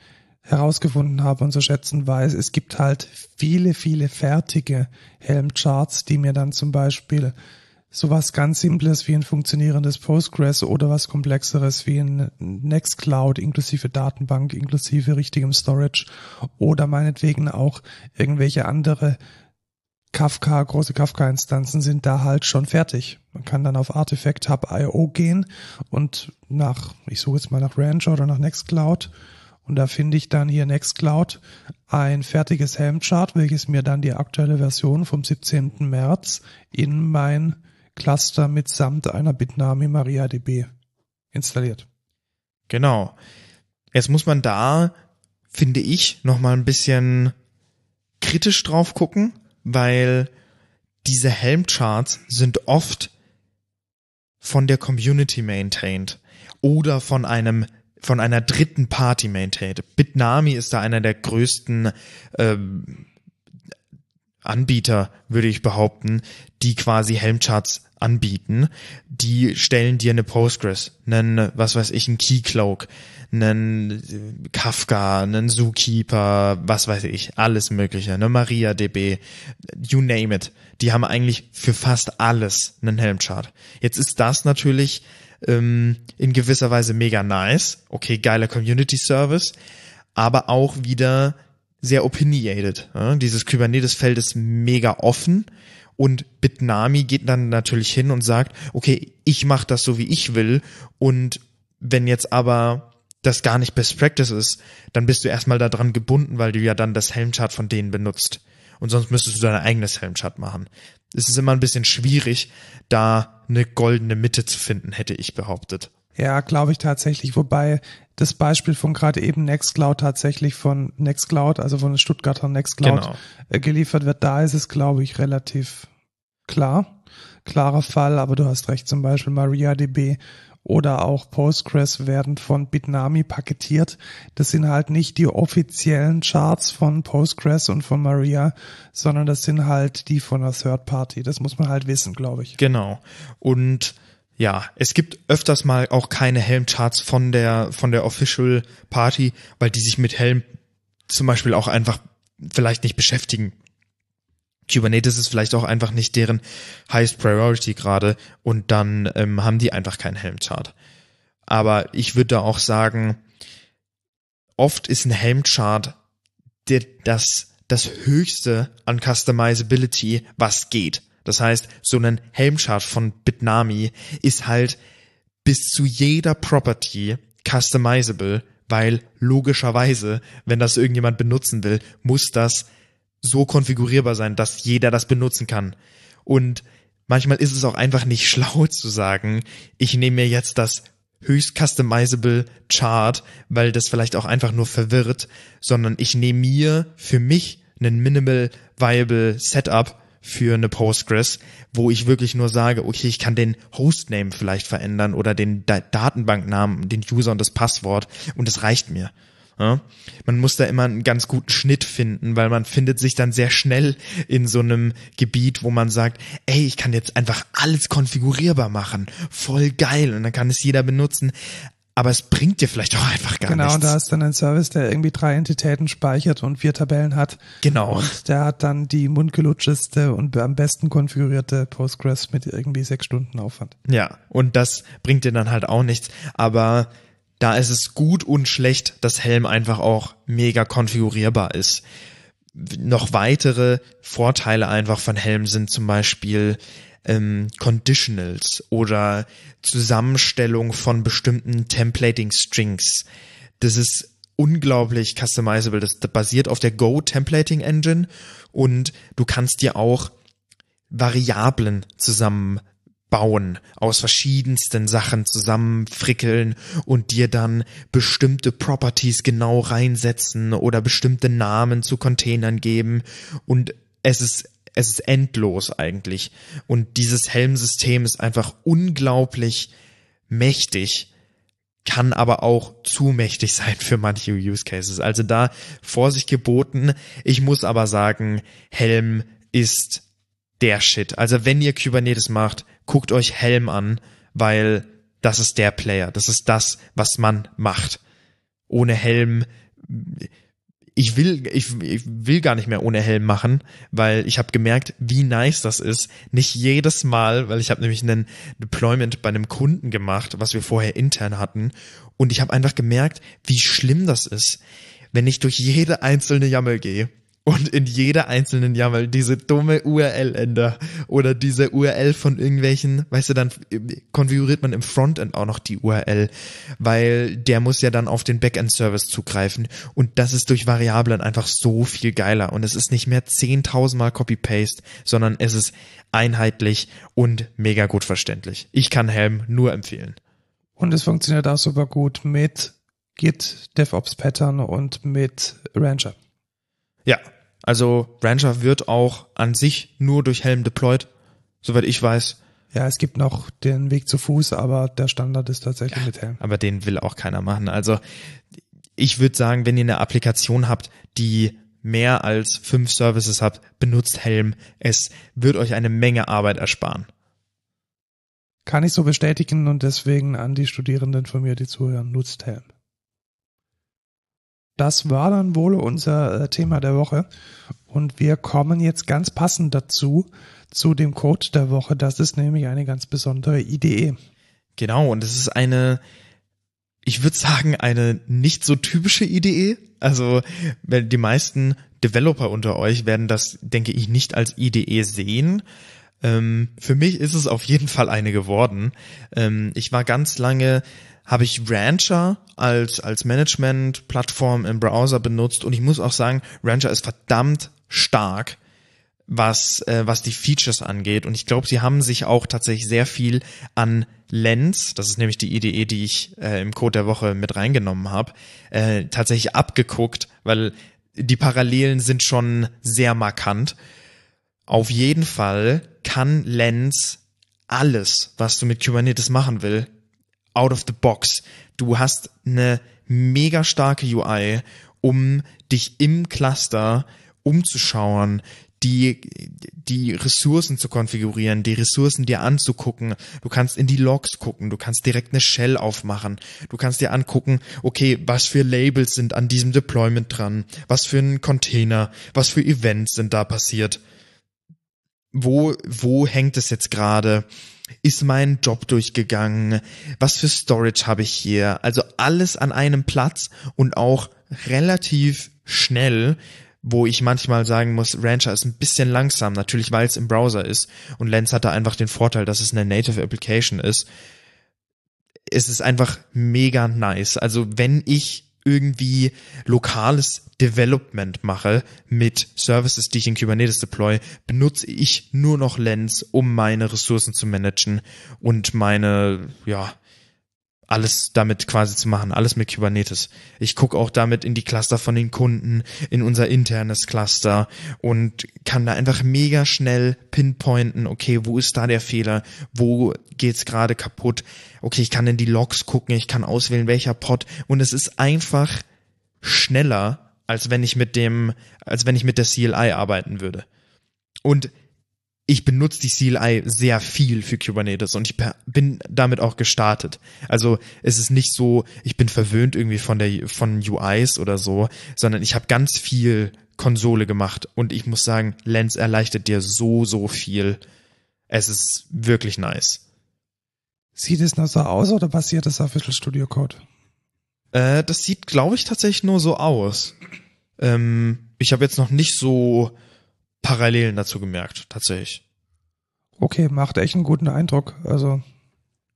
Speaker 1: herausgefunden habe und zu schätzen weiß, es gibt halt viele, viele fertige Helm-Charts, die mir dann zum Beispiel sowas ganz Simples wie ein funktionierendes Postgres oder was Komplexeres wie ein Nextcloud inklusive Datenbank, inklusive richtigem Storage oder meinetwegen auch irgendwelche andere Kafka, große Kafka-Instanzen sind da halt schon fertig. Man kann dann auf Artifact Hub IO gehen und nach, ich suche jetzt mal nach Ranch oder nach Nextcloud und da finde ich dann hier Nextcloud ein fertiges Helm-Chart, welches mir dann die aktuelle Version vom 17. März in mein Cluster mitsamt einer Bitnami MariaDB installiert.
Speaker 2: Genau. Jetzt muss man da, finde ich, nochmal ein bisschen kritisch drauf gucken, weil diese Helm-Charts sind oft von der Community maintained oder von einem von einer dritten Party maintained. Bitnami ist da einer der größten ähm, Anbieter, würde ich behaupten, die quasi Helmcharts anbieten. Die stellen dir eine Postgres, einen, was weiß ich, einen Keycloak, einen Kafka, einen Zookeeper, was weiß ich, alles mögliche, eine MariaDB, you name it. Die haben eigentlich für fast alles einen Helmchart. Jetzt ist das natürlich ähm, in gewisser Weise mega nice. Okay, geiler Community Service, aber auch wieder sehr opinionated. Ja? Dieses Kubernetes-Feld ist mega offen und Bitnami geht dann natürlich hin und sagt, okay, ich mache das so, wie ich will und wenn jetzt aber das gar nicht Best Practice ist, dann bist du erstmal daran gebunden, weil du ja dann das Helmchart von denen benutzt. Und sonst müsstest du dein eigenes Helmchart machen. Es ist immer ein bisschen schwierig, da eine goldene Mitte zu finden, hätte ich behauptet.
Speaker 1: Ja, glaube ich tatsächlich. Wobei das Beispiel von gerade eben Nextcloud tatsächlich von Nextcloud, also von Stuttgarter Nextcloud genau. Äh, geliefert wird, da ist es, glaube ich, relativ klar. Klarer Fall, aber du hast recht, zum Beispiel MariaDB oder auch Postgres werden von Bitnami paketiert. Das sind halt nicht die offiziellen Charts von Postgres und von Maria, sondern das sind halt die von der Third Party. Das muss man halt wissen, glaube ich.
Speaker 2: Genau. Und ja, es gibt öfters mal auch keine Helm-Charts von der, von der Official Party, weil die sich mit Helm zum Beispiel auch einfach vielleicht nicht beschäftigen. Kubernetes ist vielleicht auch einfach nicht deren Highest Priority gerade und dann ähm, haben die einfach keinen Helm-Chart. Aber ich würde da auch sagen, oft ist ein Helm-Chart das, das höchste an Customizability, was geht. Das heißt, so ein Helmchart von Bitnami ist halt bis zu jeder Property customizable, weil logischerweise, wenn das irgendjemand benutzen will, muss das so konfigurierbar sein, dass jeder das benutzen kann. Und manchmal ist es auch einfach nicht schlau zu sagen, ich nehme mir jetzt das höchst customizable Chart, weil das vielleicht auch einfach nur verwirrt, sondern ich nehme mir für mich einen minimal viable Setup für eine Postgres, wo ich wirklich nur sage, okay, ich kann den Hostname vielleicht verändern oder den Datenbanknamen, den User und das Passwort und das reicht mir. Ja? Man muss da immer einen ganz guten Schnitt finden, weil man findet sich dann sehr schnell in so einem Gebiet, wo man sagt, ey, ich kann jetzt einfach alles konfigurierbar machen. Voll geil. Und dann kann es jeder benutzen aber es bringt dir vielleicht auch einfach gar
Speaker 1: genau,
Speaker 2: nichts.
Speaker 1: Genau, da ist dann ein Service, der irgendwie drei Entitäten speichert und vier Tabellen hat.
Speaker 2: Genau.
Speaker 1: Und der hat dann die mundgelutscheste und am besten konfigurierte Postgres mit irgendwie sechs Stunden Aufwand.
Speaker 2: Ja, und das bringt dir dann halt auch nichts. Aber da ist es gut und schlecht, dass Helm einfach auch mega konfigurierbar ist. Noch weitere Vorteile einfach von Helm sind zum Beispiel ähm, Conditionals oder Zusammenstellung von bestimmten Templating Strings. Das ist unglaublich customizable. Das basiert auf der Go Templating Engine und du kannst dir auch Variablen zusammen bauen, aus verschiedensten Sachen zusammenfrickeln und dir dann bestimmte Properties genau reinsetzen oder bestimmte Namen zu Containern geben und es ist es ist endlos eigentlich und dieses Helmsystem ist einfach unglaublich mächtig kann aber auch zu mächtig sein für manche Use Cases. Also da Vorsicht geboten. Ich muss aber sagen, Helm ist der Shit. Also wenn ihr Kubernetes macht, guckt euch Helm an, weil das ist der Player. Das ist das, was man macht. Ohne Helm, ich will, ich, ich will gar nicht mehr ohne Helm machen, weil ich habe gemerkt, wie nice das ist. Nicht jedes Mal, weil ich habe nämlich einen Deployment bei einem Kunden gemacht, was wir vorher intern hatten. Und ich habe einfach gemerkt, wie schlimm das ist, wenn ich durch jede einzelne Jammel gehe und in jeder einzelnen YAML diese dumme URL ändere oder diese URL von irgendwelchen, weißt du, dann konfiguriert man im Frontend auch noch die URL, weil der muss ja dann auf den Backend-Service zugreifen und das ist durch Variablen einfach so viel geiler und es ist nicht mehr 10.000 Mal Copy-Paste, sondern es ist einheitlich und mega gut verständlich. Ich kann Helm nur empfehlen.
Speaker 1: Und es funktioniert auch super gut mit Git, DevOps Pattern und mit Rancher.
Speaker 2: Ja, also Rancher wird auch an sich nur durch Helm deployed, soweit ich weiß.
Speaker 1: Ja, es gibt noch den Weg zu Fuß, aber der Standard ist tatsächlich ja, mit Helm.
Speaker 2: Aber den will auch keiner machen. Also ich würde sagen, wenn ihr eine Applikation habt, die mehr als fünf Services habt, benutzt Helm. Es wird euch eine Menge Arbeit ersparen.
Speaker 1: Kann ich so bestätigen und deswegen an die Studierenden von mir, die zuhören, nutzt Helm. Das war dann wohl unser äh, Thema der Woche. Und wir kommen jetzt ganz passend dazu, zu dem Code der Woche. Das ist nämlich eine ganz besondere Idee.
Speaker 2: Genau, und es ist eine, ich würde sagen, eine nicht so typische Idee. Also die meisten Developer unter euch werden das, denke ich, nicht als Idee sehen. Ähm, für mich ist es auf jeden Fall eine geworden. Ähm, ich war ganz lange habe ich Rancher als, als Management-Plattform im Browser benutzt und ich muss auch sagen, Rancher ist verdammt stark, was, äh, was die Features angeht und ich glaube, sie haben sich auch tatsächlich sehr viel an Lens, das ist nämlich die Idee, die ich äh, im Code der Woche mit reingenommen habe, äh, tatsächlich abgeguckt, weil die Parallelen sind schon sehr markant. Auf jeden Fall kann Lens alles, was du mit Kubernetes machen will, out of the box. Du hast eine mega starke UI, um dich im Cluster umzuschauen, die, die Ressourcen zu konfigurieren, die Ressourcen dir anzugucken. Du kannst in die Logs gucken, du kannst direkt eine Shell aufmachen. Du kannst dir angucken, okay, was für Labels sind an diesem Deployment dran, was für ein Container, was für Events sind da passiert. Wo, wo hängt es jetzt gerade? ist mein Job durchgegangen, was für Storage habe ich hier, also alles an einem Platz und auch relativ schnell, wo ich manchmal sagen muss, Rancher ist ein bisschen langsam, natürlich weil es im Browser ist und Lens hat da einfach den Vorteil, dass es eine Native Application ist. Es ist einfach mega nice. Also wenn ich irgendwie lokales Development mache mit Services, die ich in Kubernetes deploy, benutze ich nur noch Lens, um meine Ressourcen zu managen und meine, ja, alles damit quasi zu machen, alles mit Kubernetes. Ich gucke auch damit in die Cluster von den Kunden, in unser internes Cluster und kann da einfach mega schnell pinpointen, okay, wo ist da der Fehler, wo geht's gerade kaputt, okay, ich kann in die Logs gucken, ich kann auswählen, welcher Pod. Und es ist einfach schneller, als wenn ich mit dem, als wenn ich mit der CLI arbeiten würde. Und ich benutze die CLI sehr viel für Kubernetes und ich bin damit auch gestartet. Also es ist nicht so, ich bin verwöhnt irgendwie von der von UIs oder so, sondern ich habe ganz viel Konsole gemacht und ich muss sagen, Lens erleichtert dir so so viel. Es ist wirklich nice.
Speaker 1: Sieht es noch so aus oder basiert das auf Visual Studio Code?
Speaker 2: Äh, das sieht, glaube ich, tatsächlich nur so aus. Ähm, ich habe jetzt noch nicht so Parallelen dazu gemerkt, tatsächlich.
Speaker 1: Okay, macht echt einen guten Eindruck. Also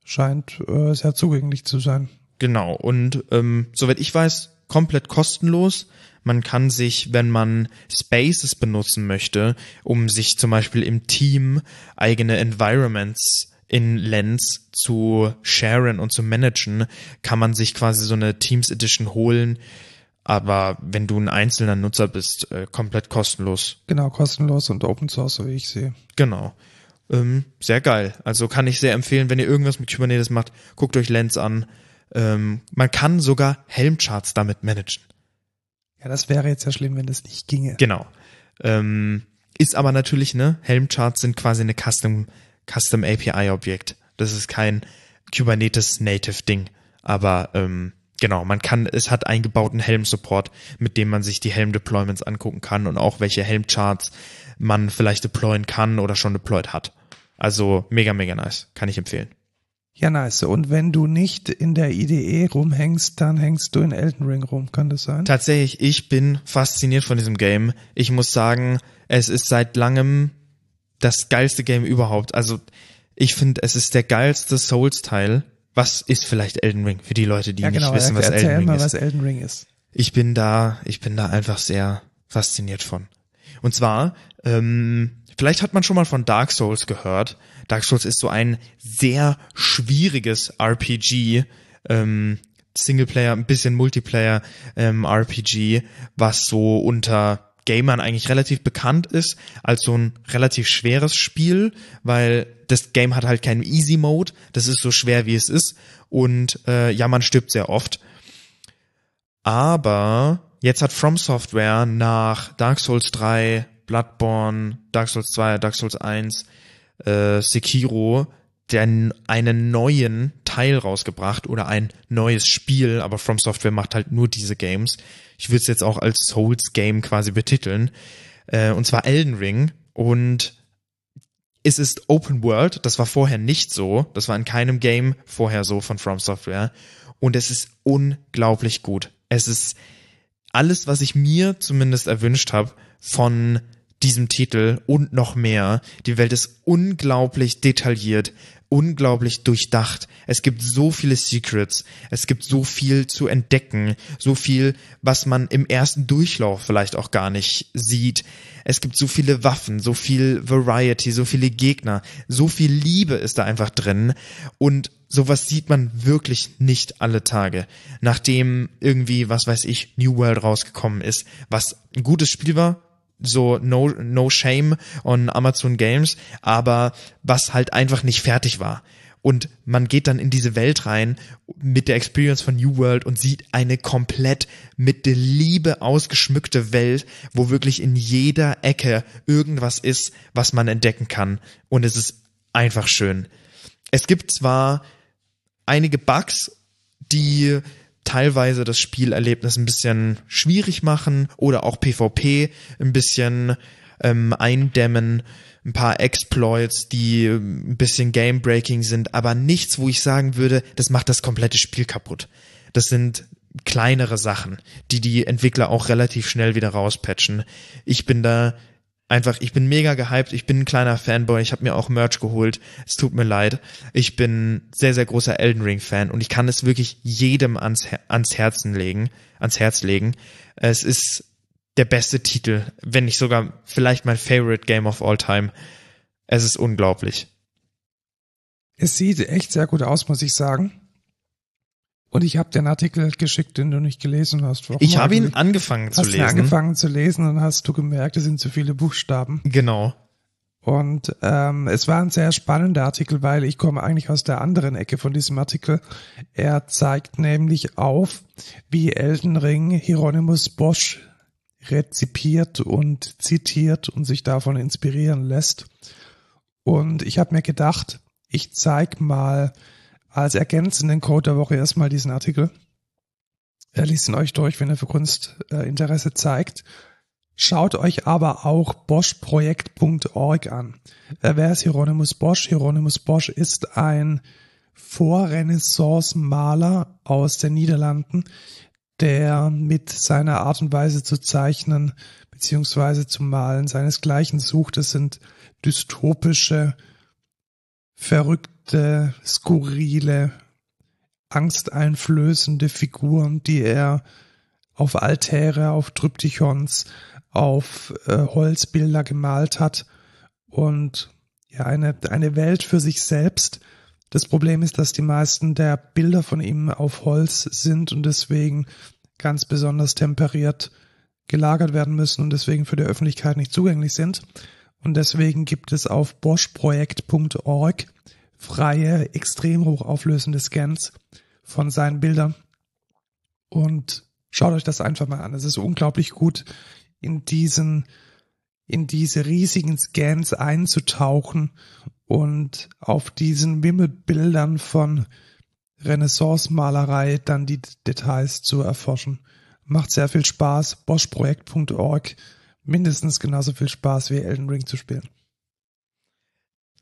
Speaker 1: scheint äh, sehr zugänglich zu sein.
Speaker 2: Genau. Und ähm, soweit ich weiß, komplett kostenlos. Man kann sich, wenn man Spaces benutzen möchte, um sich zum Beispiel im Team eigene Environments in Lens zu sharen und zu managen, kann man sich quasi so eine Teams Edition holen, aber wenn du ein einzelner Nutzer bist, äh, komplett kostenlos.
Speaker 1: Genau, kostenlos und Open Source, so wie ich sehe.
Speaker 2: Genau. Ähm, sehr geil. Also kann ich sehr empfehlen, wenn ihr irgendwas mit Kubernetes macht, guckt euch Lens an. Ähm, man kann sogar Helmcharts damit managen.
Speaker 1: Ja, das wäre jetzt ja schlimm, wenn das nicht ginge.
Speaker 2: Genau. Ähm, ist aber natürlich, ne, Helmcharts sind quasi eine Custom, Custom API Objekt. Das ist kein Kubernetes Native Ding. Aber ähm, genau, man kann, es hat eingebauten Helm-Support, mit dem man sich die Helm-Deployments angucken kann und auch welche Helm-Charts man vielleicht deployen kann oder schon deployed hat. Also mega, mega nice. Kann ich empfehlen.
Speaker 1: Ja, nice. Und wenn du nicht in der IDE rumhängst, dann hängst du in Elden Ring rum, kann das sein?
Speaker 2: Tatsächlich, ich bin fasziniert von diesem Game. Ich muss sagen, es ist seit langem das geilste Game überhaupt. Also, ich finde, es ist der geilste Souls-Teil. Was ist vielleicht Elden Ring für die Leute, die
Speaker 1: ja, genau,
Speaker 2: nicht wissen, was Elden Ring
Speaker 1: mal,
Speaker 2: ist?
Speaker 1: was Elden Ring ist.
Speaker 2: Ich bin da, ich bin da einfach sehr fasziniert von. Und zwar, ähm, vielleicht hat man schon mal von Dark Souls gehört. Dark Souls ist so ein sehr schwieriges RPG, ähm, Singleplayer, ein bisschen Multiplayer ähm, RPG, was so unter Gamern eigentlich relativ bekannt ist als so ein relativ schweres Spiel, weil das Game hat halt keinen Easy Mode, das ist so schwer wie es ist und äh, ja, man stirbt sehr oft. Aber jetzt hat From Software nach Dark Souls 3, Bloodborne, Dark Souls 2, Dark Souls 1, äh, Sekiro den, einen neuen Teil rausgebracht oder ein neues Spiel, aber From Software macht halt nur diese Games. Ich würde es jetzt auch als Souls Game quasi betiteln. Äh, und zwar Elden Ring. Und es ist Open World. Das war vorher nicht so. Das war in keinem Game vorher so von From Software. Und es ist unglaublich gut. Es ist alles, was ich mir zumindest erwünscht habe von diesem Titel und noch mehr. Die Welt ist unglaublich detailliert, unglaublich durchdacht. Es gibt so viele Secrets, es gibt so viel zu entdecken, so viel, was man im ersten Durchlauf vielleicht auch gar nicht sieht. Es gibt so viele Waffen, so viel Variety, so viele Gegner, so viel Liebe ist da einfach drin und sowas sieht man wirklich nicht alle Tage. Nachdem irgendwie, was weiß ich, New World rausgekommen ist, was ein gutes Spiel war, so no, no shame on Amazon Games, aber was halt einfach nicht fertig war. Und man geht dann in diese Welt rein mit der Experience von New World und sieht eine komplett mit der Liebe ausgeschmückte Welt, wo wirklich in jeder Ecke irgendwas ist, was man entdecken kann. Und es ist einfach schön. Es gibt zwar einige Bugs, die teilweise das Spielerlebnis ein bisschen schwierig machen oder auch PvP ein bisschen ähm, eindämmen, ein paar Exploits, die ein bisschen Game-Breaking sind, aber nichts, wo ich sagen würde, das macht das komplette Spiel kaputt. Das sind kleinere Sachen, die die Entwickler auch relativ schnell wieder rauspatchen. Ich bin da einfach, ich bin mega gehypt, ich bin ein kleiner Fanboy, ich habe mir auch Merch geholt, es tut mir leid. Ich bin sehr, sehr großer Elden Ring Fan und ich kann es wirklich jedem ans, ans Herzen legen, ans Herz legen. Es ist der beste Titel, wenn nicht sogar vielleicht mein Favorite Game of all time. Es ist unglaublich.
Speaker 1: Es sieht echt sehr gut aus, muss ich sagen. Und ich habe den Artikel geschickt, den du nicht gelesen hast.
Speaker 2: Warum ich habe ihn angefangen zu
Speaker 1: hast
Speaker 2: lesen.
Speaker 1: Hast angefangen zu lesen und hast du gemerkt, es sind zu viele Buchstaben.
Speaker 2: Genau.
Speaker 1: Und ähm, es war ein sehr spannender Artikel, weil ich komme eigentlich aus der anderen Ecke von diesem Artikel. Er zeigt nämlich auf, wie Elden Ring Hieronymus Bosch rezipiert und zitiert und sich davon inspirieren lässt. Und ich habe mir gedacht, ich zeig mal als ergänzenden Code der Woche erstmal diesen Artikel. Er liest ihn euch durch, wenn er für Kunst äh, Interesse zeigt. Schaut euch aber auch boschprojekt.org an. Äh, wer ist Hieronymus Bosch? Hieronymus Bosch ist ein Vorrenaissance-Maler aus den Niederlanden, der mit seiner Art und Weise zu zeichnen beziehungsweise zu malen seinesgleichen sucht. Es sind dystopische, verrückte, skurrile, angsteinflößende Figuren, die er auf Altäre, auf Tryptychons, auf äh, Holzbilder gemalt hat und ja, eine, eine Welt für sich selbst. Das Problem ist, dass die meisten der Bilder von ihm auf Holz sind und deswegen ganz besonders temperiert gelagert werden müssen und deswegen für die Öffentlichkeit nicht zugänglich sind. Und deswegen gibt es auf boschprojekt.org freie, extrem hochauflösende Scans von seinen Bildern. Und schaut euch das einfach mal an. Es ist unglaublich gut, in diesen, in diese riesigen Scans einzutauchen und auf diesen Wimmelbildern von Renaissance-Malerei dann die Details zu erforschen. Macht sehr viel Spaß. Boschprojekt.org. Mindestens genauso viel Spaß wie Elden Ring zu spielen.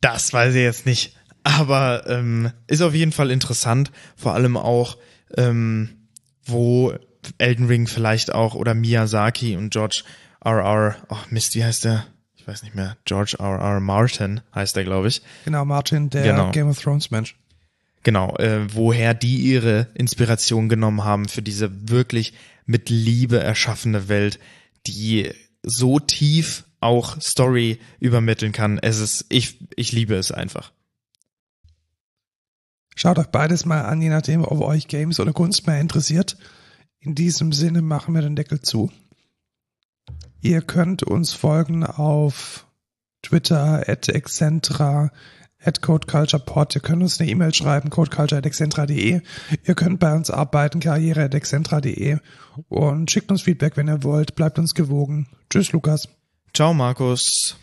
Speaker 2: Das weiß ich jetzt nicht. Aber ähm, ist auf jeden Fall interessant, vor allem auch, ähm, wo Elden Ring vielleicht auch oder Miyazaki und George R.R. Oh Mist, wie heißt der? Ich weiß nicht mehr. George R.R. Martin heißt der, glaube ich.
Speaker 1: Genau, Martin, der
Speaker 2: Genau.
Speaker 1: Game of Thrones Mensch.
Speaker 2: Genau, äh, woher die ihre Inspiration genommen haben für diese wirklich mit Liebe erschaffene Welt, die so tief auch Story übermitteln kann. Es ist, ich, ich liebe es einfach.
Speaker 1: Schaut euch beides mal an, je nachdem, ob euch Games oder Kunst mehr interessiert. In diesem Sinne machen wir den Deckel zu. Ihr könnt uns folgen auf Twitter, at excentra, at codeculturepod. Ihr könnt uns eine E-Mail schreiben, codeculture.excentra.de. Ihr könnt bei uns arbeiten, karriere.excentra.de und schickt uns Feedback, wenn ihr wollt. Bleibt uns gewogen. Tschüss, Lukas.
Speaker 2: Ciao, Markus.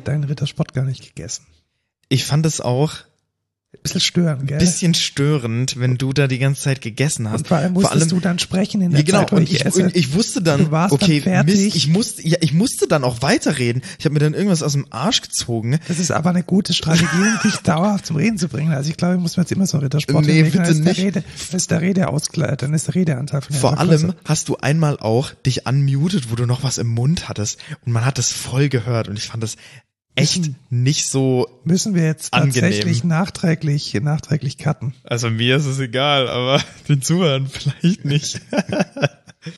Speaker 1: Ja deinen Rittersport gar nicht gegessen.
Speaker 2: Ich fand es auch
Speaker 1: Bisschen stören, gell?
Speaker 2: ein bisschen störend, wenn du da die ganze Zeit gegessen hast.
Speaker 1: Und vor allem musstest du dann sprechen in der
Speaker 2: Ja, genau.
Speaker 1: Zeit, wo
Speaker 2: Und
Speaker 1: ich,
Speaker 2: ich,
Speaker 1: esse.
Speaker 2: und ich wusste dann, okay,
Speaker 1: dann.
Speaker 2: Mist, ich musste, ja, ich musste dann auch weiterreden. Ich habe mir dann irgendwas aus dem Arsch gezogen.
Speaker 1: das ist aber eine gute Strategie, um dich dauerhaft zum Reden zu bringen. Also ich glaube, ich muss mir jetzt immer so einen Rittersport
Speaker 2: Nee, bitte
Speaker 1: dann ist der
Speaker 2: nicht.
Speaker 1: Rede, dann ist der Redeausgleich, dann ist der Redeanteil von der
Speaker 2: Vor allem hast du einmal auch dich unmuted, wo du noch was im Mund hattest und man hat es voll gehört und ich fand das echt
Speaker 1: Müssen-
Speaker 2: nicht so,
Speaker 1: Müssen wir jetzt
Speaker 2: Angenehm.
Speaker 1: tatsächlich nachträglich, nachträglich cutten.
Speaker 2: also mir ist es egal, aber den Zuhörern vielleicht nicht.